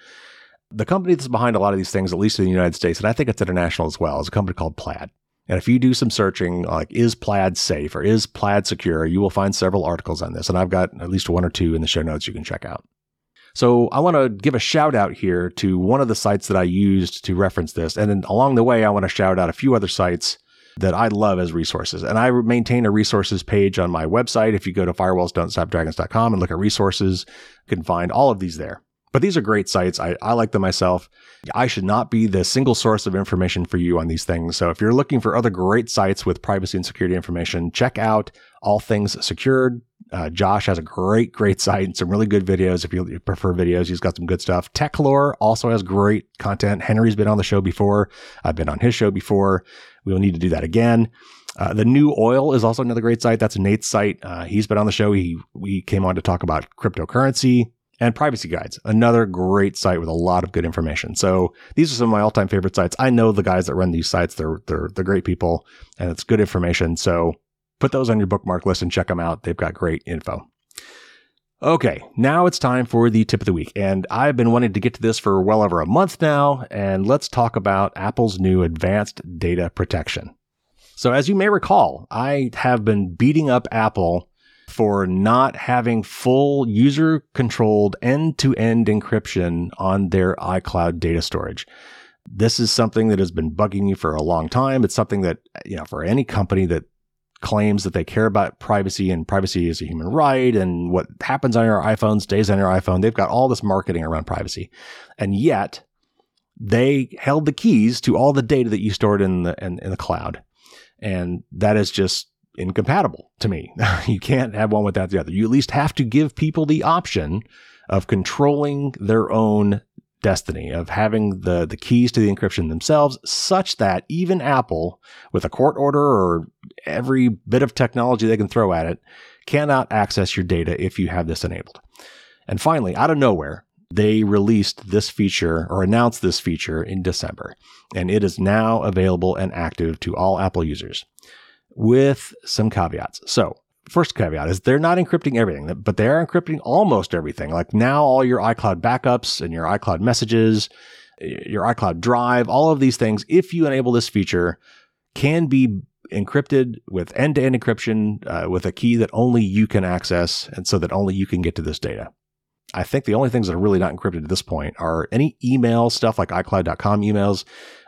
The company that's behind a lot of these things, at least in the United States, and I think it's international as well, is a company called Plaid. And if you do some searching, like is Plaid safe or is Plaid secure, you will find several articles on this. And I've got at least one or two in the show notes you can check out. So I want to give a shout out here to one of the sites that I used to reference this. And then along the way, I want to shout out a few other sites that I love as resources. And I maintain a resources page on my website. If you go to firewallsdon'tstopdragons.com and look at resources, you can find all of these there. But these are great sites. I, I like them myself. I should not be the single source of information for you on these things. So if you're looking for other great sites with privacy and security information, check out All Things Secured. Uh, Josh has a great, great site and some really good videos. If you prefer videos, he's got some good stuff. Techlore also has great content. Henry's been on the show before. I've been on his show before. We will need to do that again. Uh, the new oil is also another great site. That's Nate's site. Uh, he's been on the show. He we came on to talk about cryptocurrency and privacy guides. Another great site with a lot of good information. So these are some of my all-time favorite sites. I know the guys that run these sites. They're they're they're great people, and it's good information. So put those on your bookmark list and check them out. They've got great info. Okay, now it's time for the tip of the week. And I've been wanting to get to this for well over a month now. And let's talk about Apple's new advanced data protection. So, as you may recall, I have been beating up Apple for not having full user controlled end to end encryption on their iCloud data storage. This is something that has been bugging me for a long time. It's something that, you know, for any company that claims that they care about privacy and privacy is a human right and what happens on your iPhone stays on your iPhone. They've got all this marketing around privacy. And yet they held the keys to all the data that you stored in the, in, in the cloud. And that is just incompatible to me. you can't have one without the other. You at least have to give people the option of controlling their own destiny of having the, the keys to the encryption themselves, such that even Apple, with a court order or every bit of technology they can throw at it, cannot access your data if you have this enabled. And finally, out of nowhere, they released this feature or announced this feature in December, and it is now available and active to all Apple users with some caveats. So first caveat is they're not encrypting everything, but they are encrypting almost everything. Like now, all your iCloud backups and your iCloud messages, your iCloud Drive, all of these things, if you enable this feature, can be encrypted with end to end encryption uh, with a key that only you can access and so that only you can get to this data. I think the only things that are really not encrypted at this point are any email stuff like iCloud.com emails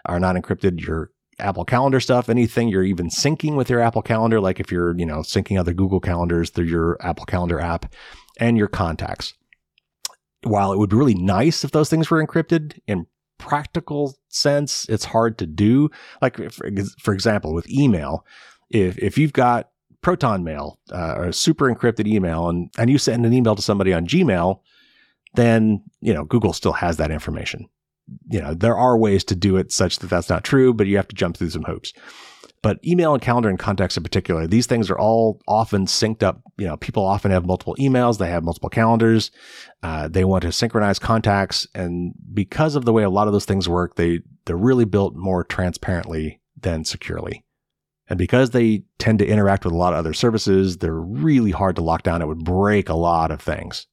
are not encrypted. Your Apple Calendar stuff, anything you're even syncing with your Apple Calendar, like if you're, you know, syncing other Google calendars through your Apple Calendar app and your contacts. While it would be really nice if those things were encrypted in practical sense, it's hard to do. Like, for, for example, with email, if, if you've got Proton Mail uh, or super encrypted email and, and you send an email to somebody on Gmail, then, you know, Google still has that information you know, there are ways to do it such that that's not true, but you have to jump through some hoops. But email and calendar and contacts in particular, these things are all often synced up. You know, people often have multiple emails, they have multiple calendars, uh, they want to synchronize contacts, and because of the way a lot of those things work, they they're really built more transparently than securely. And because they tend to interact with a lot of other services, they're really hard to lock down. It would break a lot of things.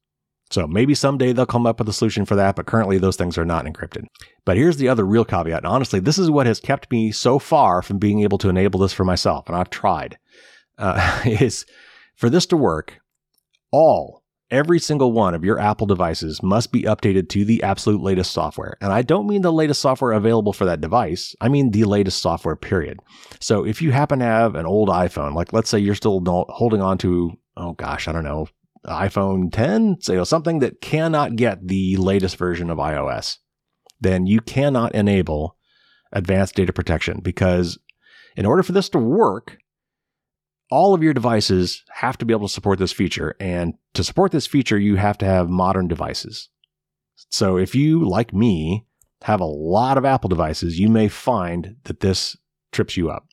So maybe someday they'll come up with a solution for that, but currently those things are not encrypted. But here's the other real caveat. And honestly, this is what has kept me so far from being able to enable this for myself. And I've tried, uh, is for this to work, all, every single one of your Apple devices must be updated to the absolute latest software. And I don't mean the latest software available for that device. I mean the latest software, period. So if you happen to have an old iPhone, like let's say you're still holding on to, oh gosh, I don't know, iPhone 10, so something that cannot get the latest version of iOS, then you cannot enable advanced data protection because in order for this to work, all of your devices have to be able to support this feature. And to support this feature, you have to have modern devices. So if you, like me, have a lot of Apple devices, you may find that this trips you up.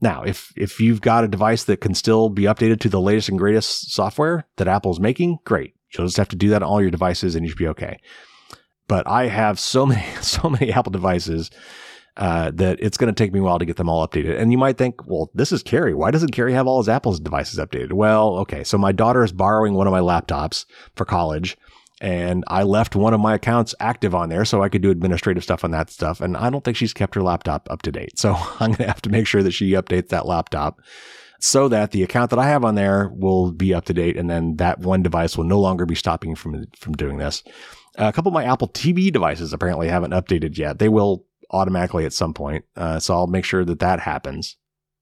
Now, if if you've got a device that can still be updated to the latest and greatest software that Apple's making, great. You'll just have to do that on all your devices and you should be okay. but I have so many, so many Apple devices uh, that it's going to take me a while to get them all updated. And you might think, well, this is Carey. Why doesn't Carey have all his Apple's devices updated? Well, okay. So my daughter is borrowing one of my laptops for college and I left one of my accounts active on there so I could do administrative stuff on that stuff. And I don't think she's kept her laptop up to date. So I'm going to have to make sure that she updates that laptop so that the account that I have on there will be up to date. And then that one device will no longer be stopping from, from doing this. A couple of my Apple TV devices apparently haven't updated yet. They will automatically at some point. Uh, so I'll make sure that that happens.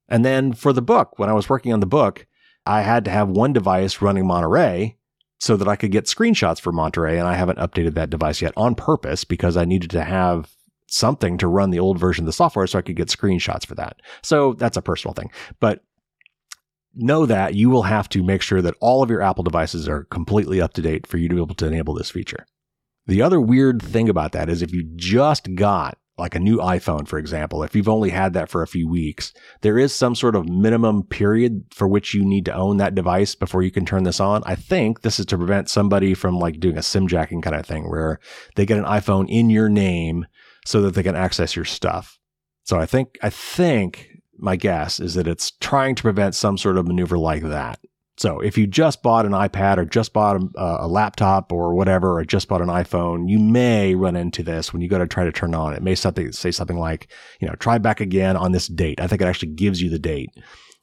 And then for the book, when I was working on the book, I had to have one device running Monterey so that I could get screenshots for Monterey. And I haven't updated that device yet on purpose because I needed to have something to run the old version of the software so I could get screenshots for that. So that's a personal thing. But know that you will have to make sure that all of your Apple devices are completely up to date for you to be able to enable this feature. The other weird thing about that is if you just got like a new iPhone, for example, if you've only had that for a few weeks, there is some sort of minimum period for which you need to own that device before you can turn this on. I think this is to prevent somebody from like doing a SIM jacking kind of thing where they get an iPhone in your name so that they can access your stuff. So I think, I think my guess is that it's trying to prevent some sort of maneuver like that. So if you just bought an iPad or just bought a, a, laptop or whatever, or just bought an iPhone, you may run into this when you go to try to turn on. It may something, say something like, you know, try back again on this date. I think it actually gives you the date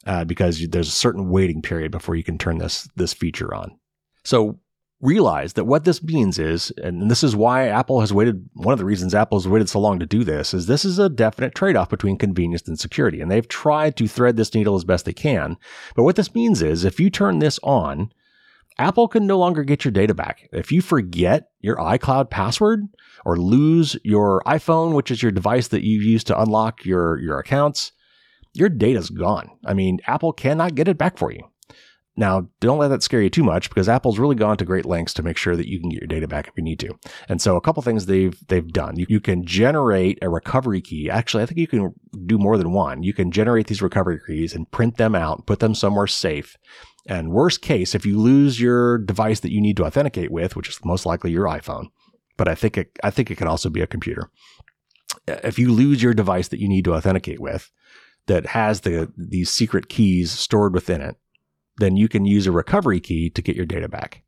uh, because there's a certain waiting period before you can turn this this feature on. So realize that what this means is, and this is why Apple has waited, one of the reasons Apple has waited so long to do this, is this is a definite trade off between convenience and security. And they've tried to thread this needle as best they can. But what this means is if you turn this on, Apple can no longer get your data back. If you forget your iCloud password or lose your iPhone, which is your device that you use to unlock your, your accounts, your data's gone. I mean, Apple cannot get it back for you. Now, don't let that scare you too much because Apple's really gone to great lengths to make sure that you can get your data back if you need to. And so a couple things they've they've done. You, you can generate a recovery key. Actually, I think you can do more than one. You can generate these recovery keys and print them out, put them somewhere safe. And worst case, if you lose your device that you need to authenticate with, which is most likely your iPhone, but I think it, I think it can also be a computer. Uh, if you lose your device that you need to authenticate with, that has the these secret keys stored within it, then you can use a recovery key to get your data back.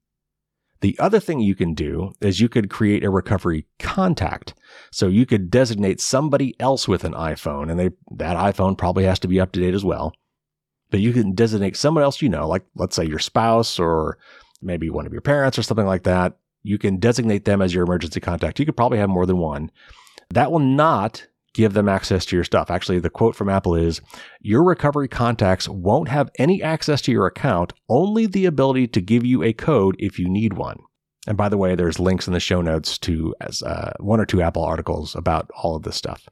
The other thing you can do is you could create a recovery contact. So you could designate somebody else with an iPhone and they, that iPhone probably has to be up to date as well. But you can designate someone else you know, like let's say your spouse or maybe one of your parents or something like that. You can designate them as your emergency contact. You could probably have more than one. That will not give them access to your stuff. Actually, the quote from Apple is Your recovery contacts won't have any access to your account, only the ability to give you a code if you need one. And by the way, there's links in the show notes to as uh, one or two Apple articles about all of this stuff.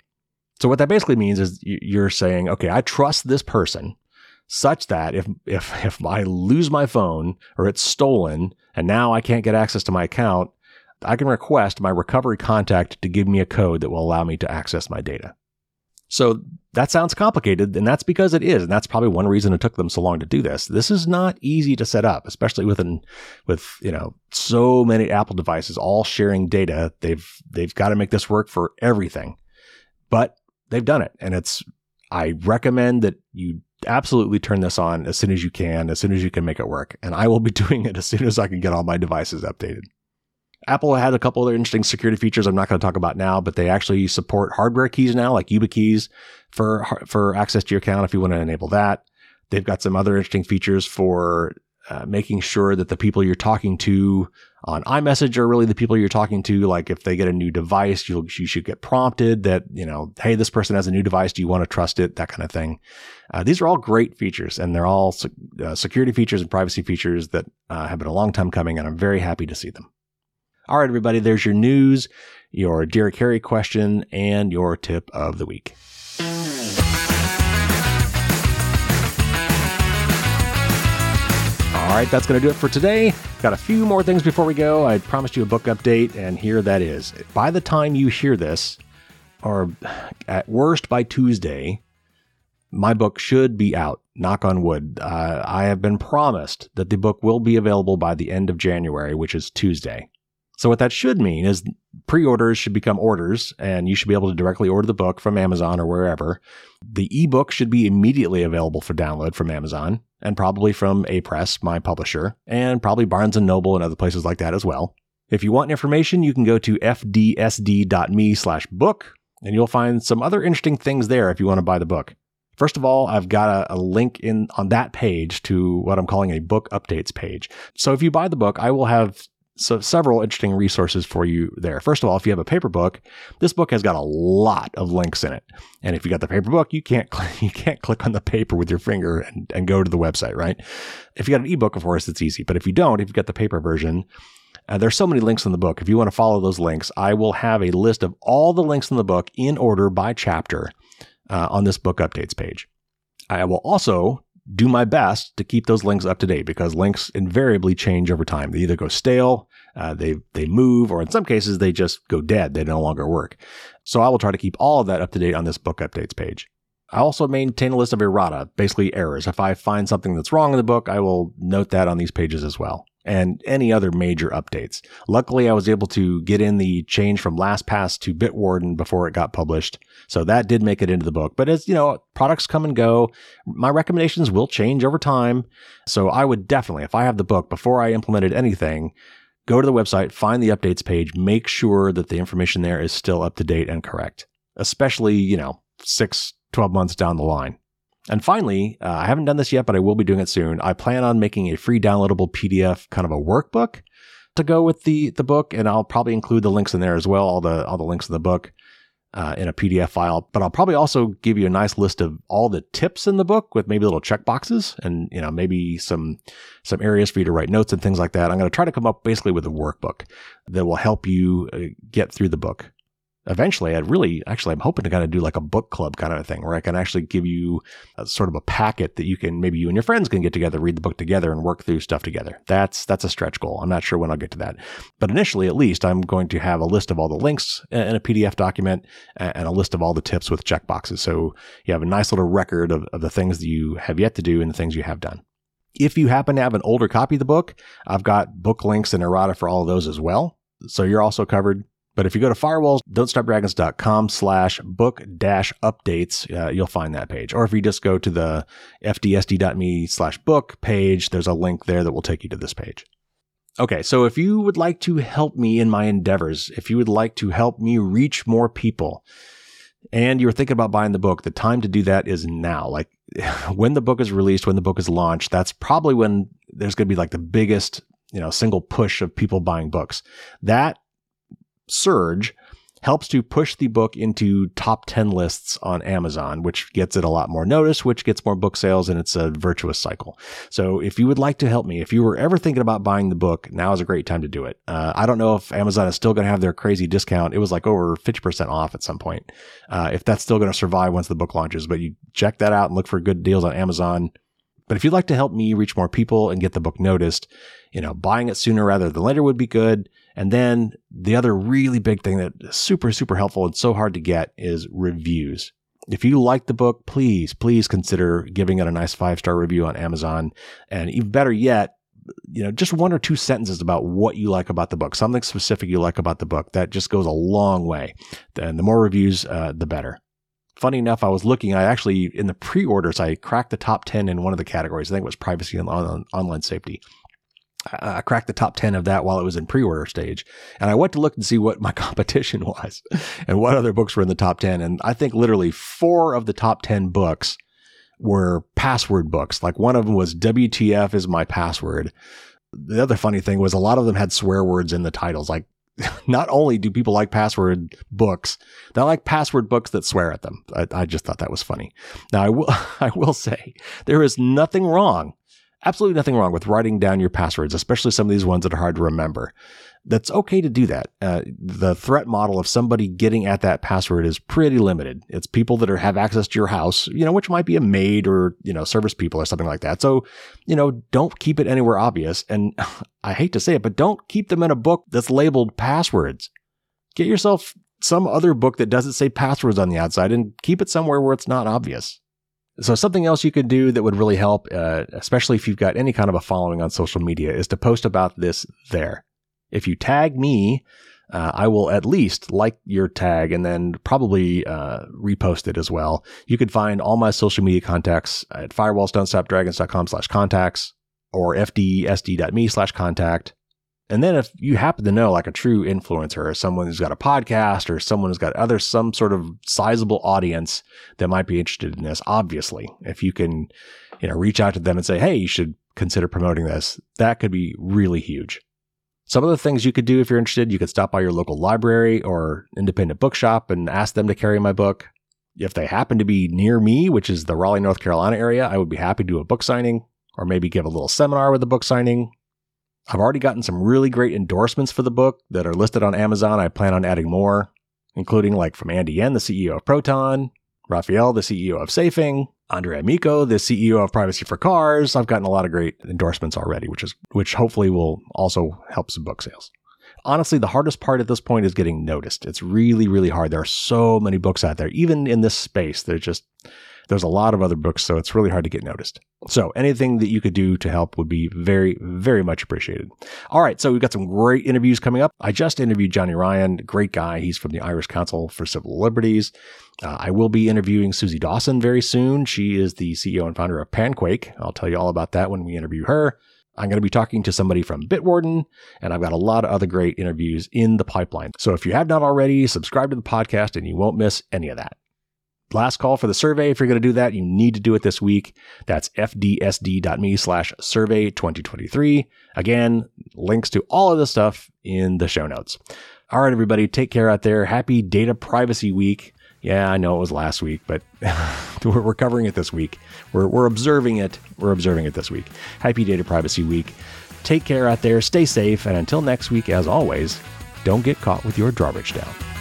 So what that basically means is you're saying, okay, I trust this person such that if if if I lose my phone or it's stolen and now I can't get access to my account, I can request my recovery contact to give me a code that will allow me to access my data. So that sounds complicated, and that's because it is, and that's probably one reason it took them so long to do this. This is not easy to set up, especially with an, with you know so many Apple devices all sharing data. They've they've got to make this work for everything, but they've done it, and it's. I recommend that you absolutely turn this on as soon as you can, as soon as you can make it work, and I will be doing it as soon as I can get all my devices updated. Apple had a couple other interesting security features I'm not going to talk about now, but they actually support hardware keys now, like YubiKeys for for access to your account if you want to enable that. They've got some other interesting features for uh, making sure that the people you're talking to on iMessage are really the people you're talking to. Like if they get a new device, you you should get prompted that you know, hey, this person has a new device. Do you want to trust it? That kind of thing. Uh, these are all great features, and they're all uh, security features and privacy features that uh, have been a long time coming, and I'm very happy to see them. All right, everybody, there's your news, your Dear Carey question, and your tip of the week. All right, that's going to do it for today. Got a few more things before we go. I promised you a book update, and here that is. By the time you hear this, or at worst by Tuesday, my book should be out. Knock on wood. Uh, I have been promised that the book will be available by the end of January, which is Tuesday. So what that should mean is pre-orders should become orders and you should be able to directly order the book from Amazon or wherever. The ebook should be immediately available for download from Amazon and probably from Apress, my publisher, and probably Barnes and Noble and other places like that as well. If you want information, you can go to fdsd.me slash book and you'll find some other interesting things there if you want to buy the book. First of all, I've got a, a, link in on that page to what I'm calling a book updates page. So if you buy the book, I will have so several interesting resources for you there. First of all, if you have a paper book, this book has got a lot of links in it. And if you got the paper book, you can't you can't click on the paper with your finger and, and go to the website, right? If you got an ebook, of course, it's easy. But if you don't, if you've got the paper version, uh, there's so many links in the book. If you want to follow those links, I will have a list of all the links in the book in order by chapter uh, on this book updates page. I will also do my best to keep those links up to date because links invariably change over time. They either go stale, uh, they they move, or in some cases they just go dead. They no longer work. So I will try to keep all of that up to date on this book updates page. I also maintain a list of errata, basically errors. If I find something that's wrong in the book, I will note that on these pages as well and any other major updates. Luckily, I was able to get in the change from LastPass to Bitwarden before it got published. So that did make it into the book. But as you know, products come and go. My recommendations will change over time. So I would definitely, if I have the book before I implemented anything, go to the website, find the updates page, make sure that the information there is still up to date and correct, especially, you know, six, 12 months down the line. And finally, uh, I haven't done this yet, but I will be doing it soon. I plan on making a free downloadable PDF kind of a workbook to go with the the book, and I'll probably include the links in there as well, all the all the links in the book uh, in a PDF file. But I'll probably also give you a nice list of all the tips in the book with maybe little check boxes and you know maybe some some areas for you to write notes and things like that. I'm going to try to come up basically with a workbook that will help you uh, get through the book eventually I'd really actually I'm hoping to kind of do like a book club kind of a thing where I can actually give you a, sort of a packet that you can maybe you and your friends can get together, read the book together and work through stuff together. That's that's a stretch goal. I'm not sure when I'll get to that. But initially at least I'm going to have a list of all the links in a PDF document and a list of all the tips with checkboxes. So you have a nice little record of, of the things that you have yet to do and the things you have done. If you happen to have an older copy of the book, I've got book links and errata for all of those as well. So you're also covered. But if you go to firewalls.don'tstopdragons.com slash book dash updates, uh, you'll find that page. Or if you just go to the fdsd.me slash book page, there's a link there that will take you to this page. Okay, so if you would like to help me in my endeavors, if you would like to help me reach more people, and you're thinking about buying the book, the time to do that is now. Like when the book is released, when the book is launched, that's probably when there's going to be like the biggest, you know, single push of people buying books. That surge helps to push the book into top 10 lists on Amazon, which gets it a lot more notice, which gets more book sales, and it's a virtuous cycle. So if you would like to help me, if you were ever thinking about buying the book, now is a great time to do it. Uh, I don't know if Amazon is still going to have their crazy discount. It was like over 50% off at some point. Uh, if that's still going to survive once the book launches, but you check that out and look for good deals on Amazon. But if you'd like to help me reach more people and get the book noticed, you know, buying it sooner rather than later would be good. And then the other really big thing that is super, super helpful and so hard to get is reviews. If you like the book, please, please consider giving it a nice five star review on Amazon. And even better yet, you know, just one or two sentences about what you like about the book, something specific you like about the book. That just goes a long way. And the more reviews, uh, the better. Funny enough, I was looking, I actually, in the pre orders, I cracked the top 10 in one of the categories. I think it was privacy and online safety. I cracked the top 10 of that while it was in pre order stage. And I went to look and see what my competition was and what other books were in the top 10. And I think literally four of the top 10 books were password books. Like one of them was WTF is my password. The other funny thing was a lot of them had swear words in the titles. Like not only do people like password books, they like password books that swear at them. I, I just thought that was funny. Now I will, I will say there is nothing wrong absolutely nothing wrong with writing down your passwords, especially some of these ones that are hard to remember. That's okay to do that. Uh, the threat model of somebody getting at that password is pretty limited. It's people that are, have access to your house, you know, which might be a maid or, you know, service people or something like that. So, you know, don't keep it anywhere obvious. And I hate to say it, but don't keep them in a book that's labeled passwords. Get yourself some other book that doesn't say passwords on the outside and keep it somewhere where it's not obvious. So something else you could do that would really help, uh, especially if you've got any kind of a following on social media, is to post about this there. If you tag me, uh, I will at least like your tag and then probably uh, repost it as well. You can find all my social media contacts at firewallsdon'tstopdragons.com slash contacts or fdsd.me slash contact. And then if you happen to know like a true influencer or someone who's got a podcast or someone who's got other some sort of sizable audience that might be interested in this, obviously, if you can, you know, reach out to them and say, hey, you should consider promoting this, that could be really huge. Some of the things you could do if you're interested, you could stop by your local library or independent bookshop and ask them to carry my book. If they happen to be near me, which is the Raleigh, North Carolina area, I would be happy to do a book signing or maybe give a little seminar with a book signing. I've already gotten some really great endorsements for the book that are listed on Amazon. I plan on adding more, including like from Andy Yen, the CEO of Proton, Raphael, the CEO of Safing, Andrea Amico, the CEO of Privacy for Cars. I've gotten a lot of great endorsements already, which is which hopefully will also help some book sales. Honestly, the hardest part at this point is getting noticed. It's really, really hard. There are so many books out there, even in this space. There's just there's a lot of other books, so it's really hard to get noticed. So anything that you could do to help would be very, very much appreciated. All right. So we've got some great interviews coming up. I just interviewed Johnny Ryan, great guy. He's from the Irish Council for Civil Liberties. Uh, I will be interviewing Suzie Dawson very soon. She is the CEO and founder of Panquake. I'll tell you all about that when we interview her. I'm going to be talking to somebody from Bitwarden, and I've got a lot of other great interviews in the pipeline. So if you have not already, subscribe to the podcast and you won't miss any of that. Last call for the survey. If you're going to do that, you need to do it this week. That's fdsd.me slash survey 2023. Again, links to all of this stuff in the show notes. All right, everybody, take care out there. Happy Data Privacy Week. Yeah, I know it was last week, but we're covering it this week. We're, we're observing it. We're observing it this week. Happy Data Privacy Week. Take care out there. Stay safe. And until next week, as always, don't get caught with your drawbridge down.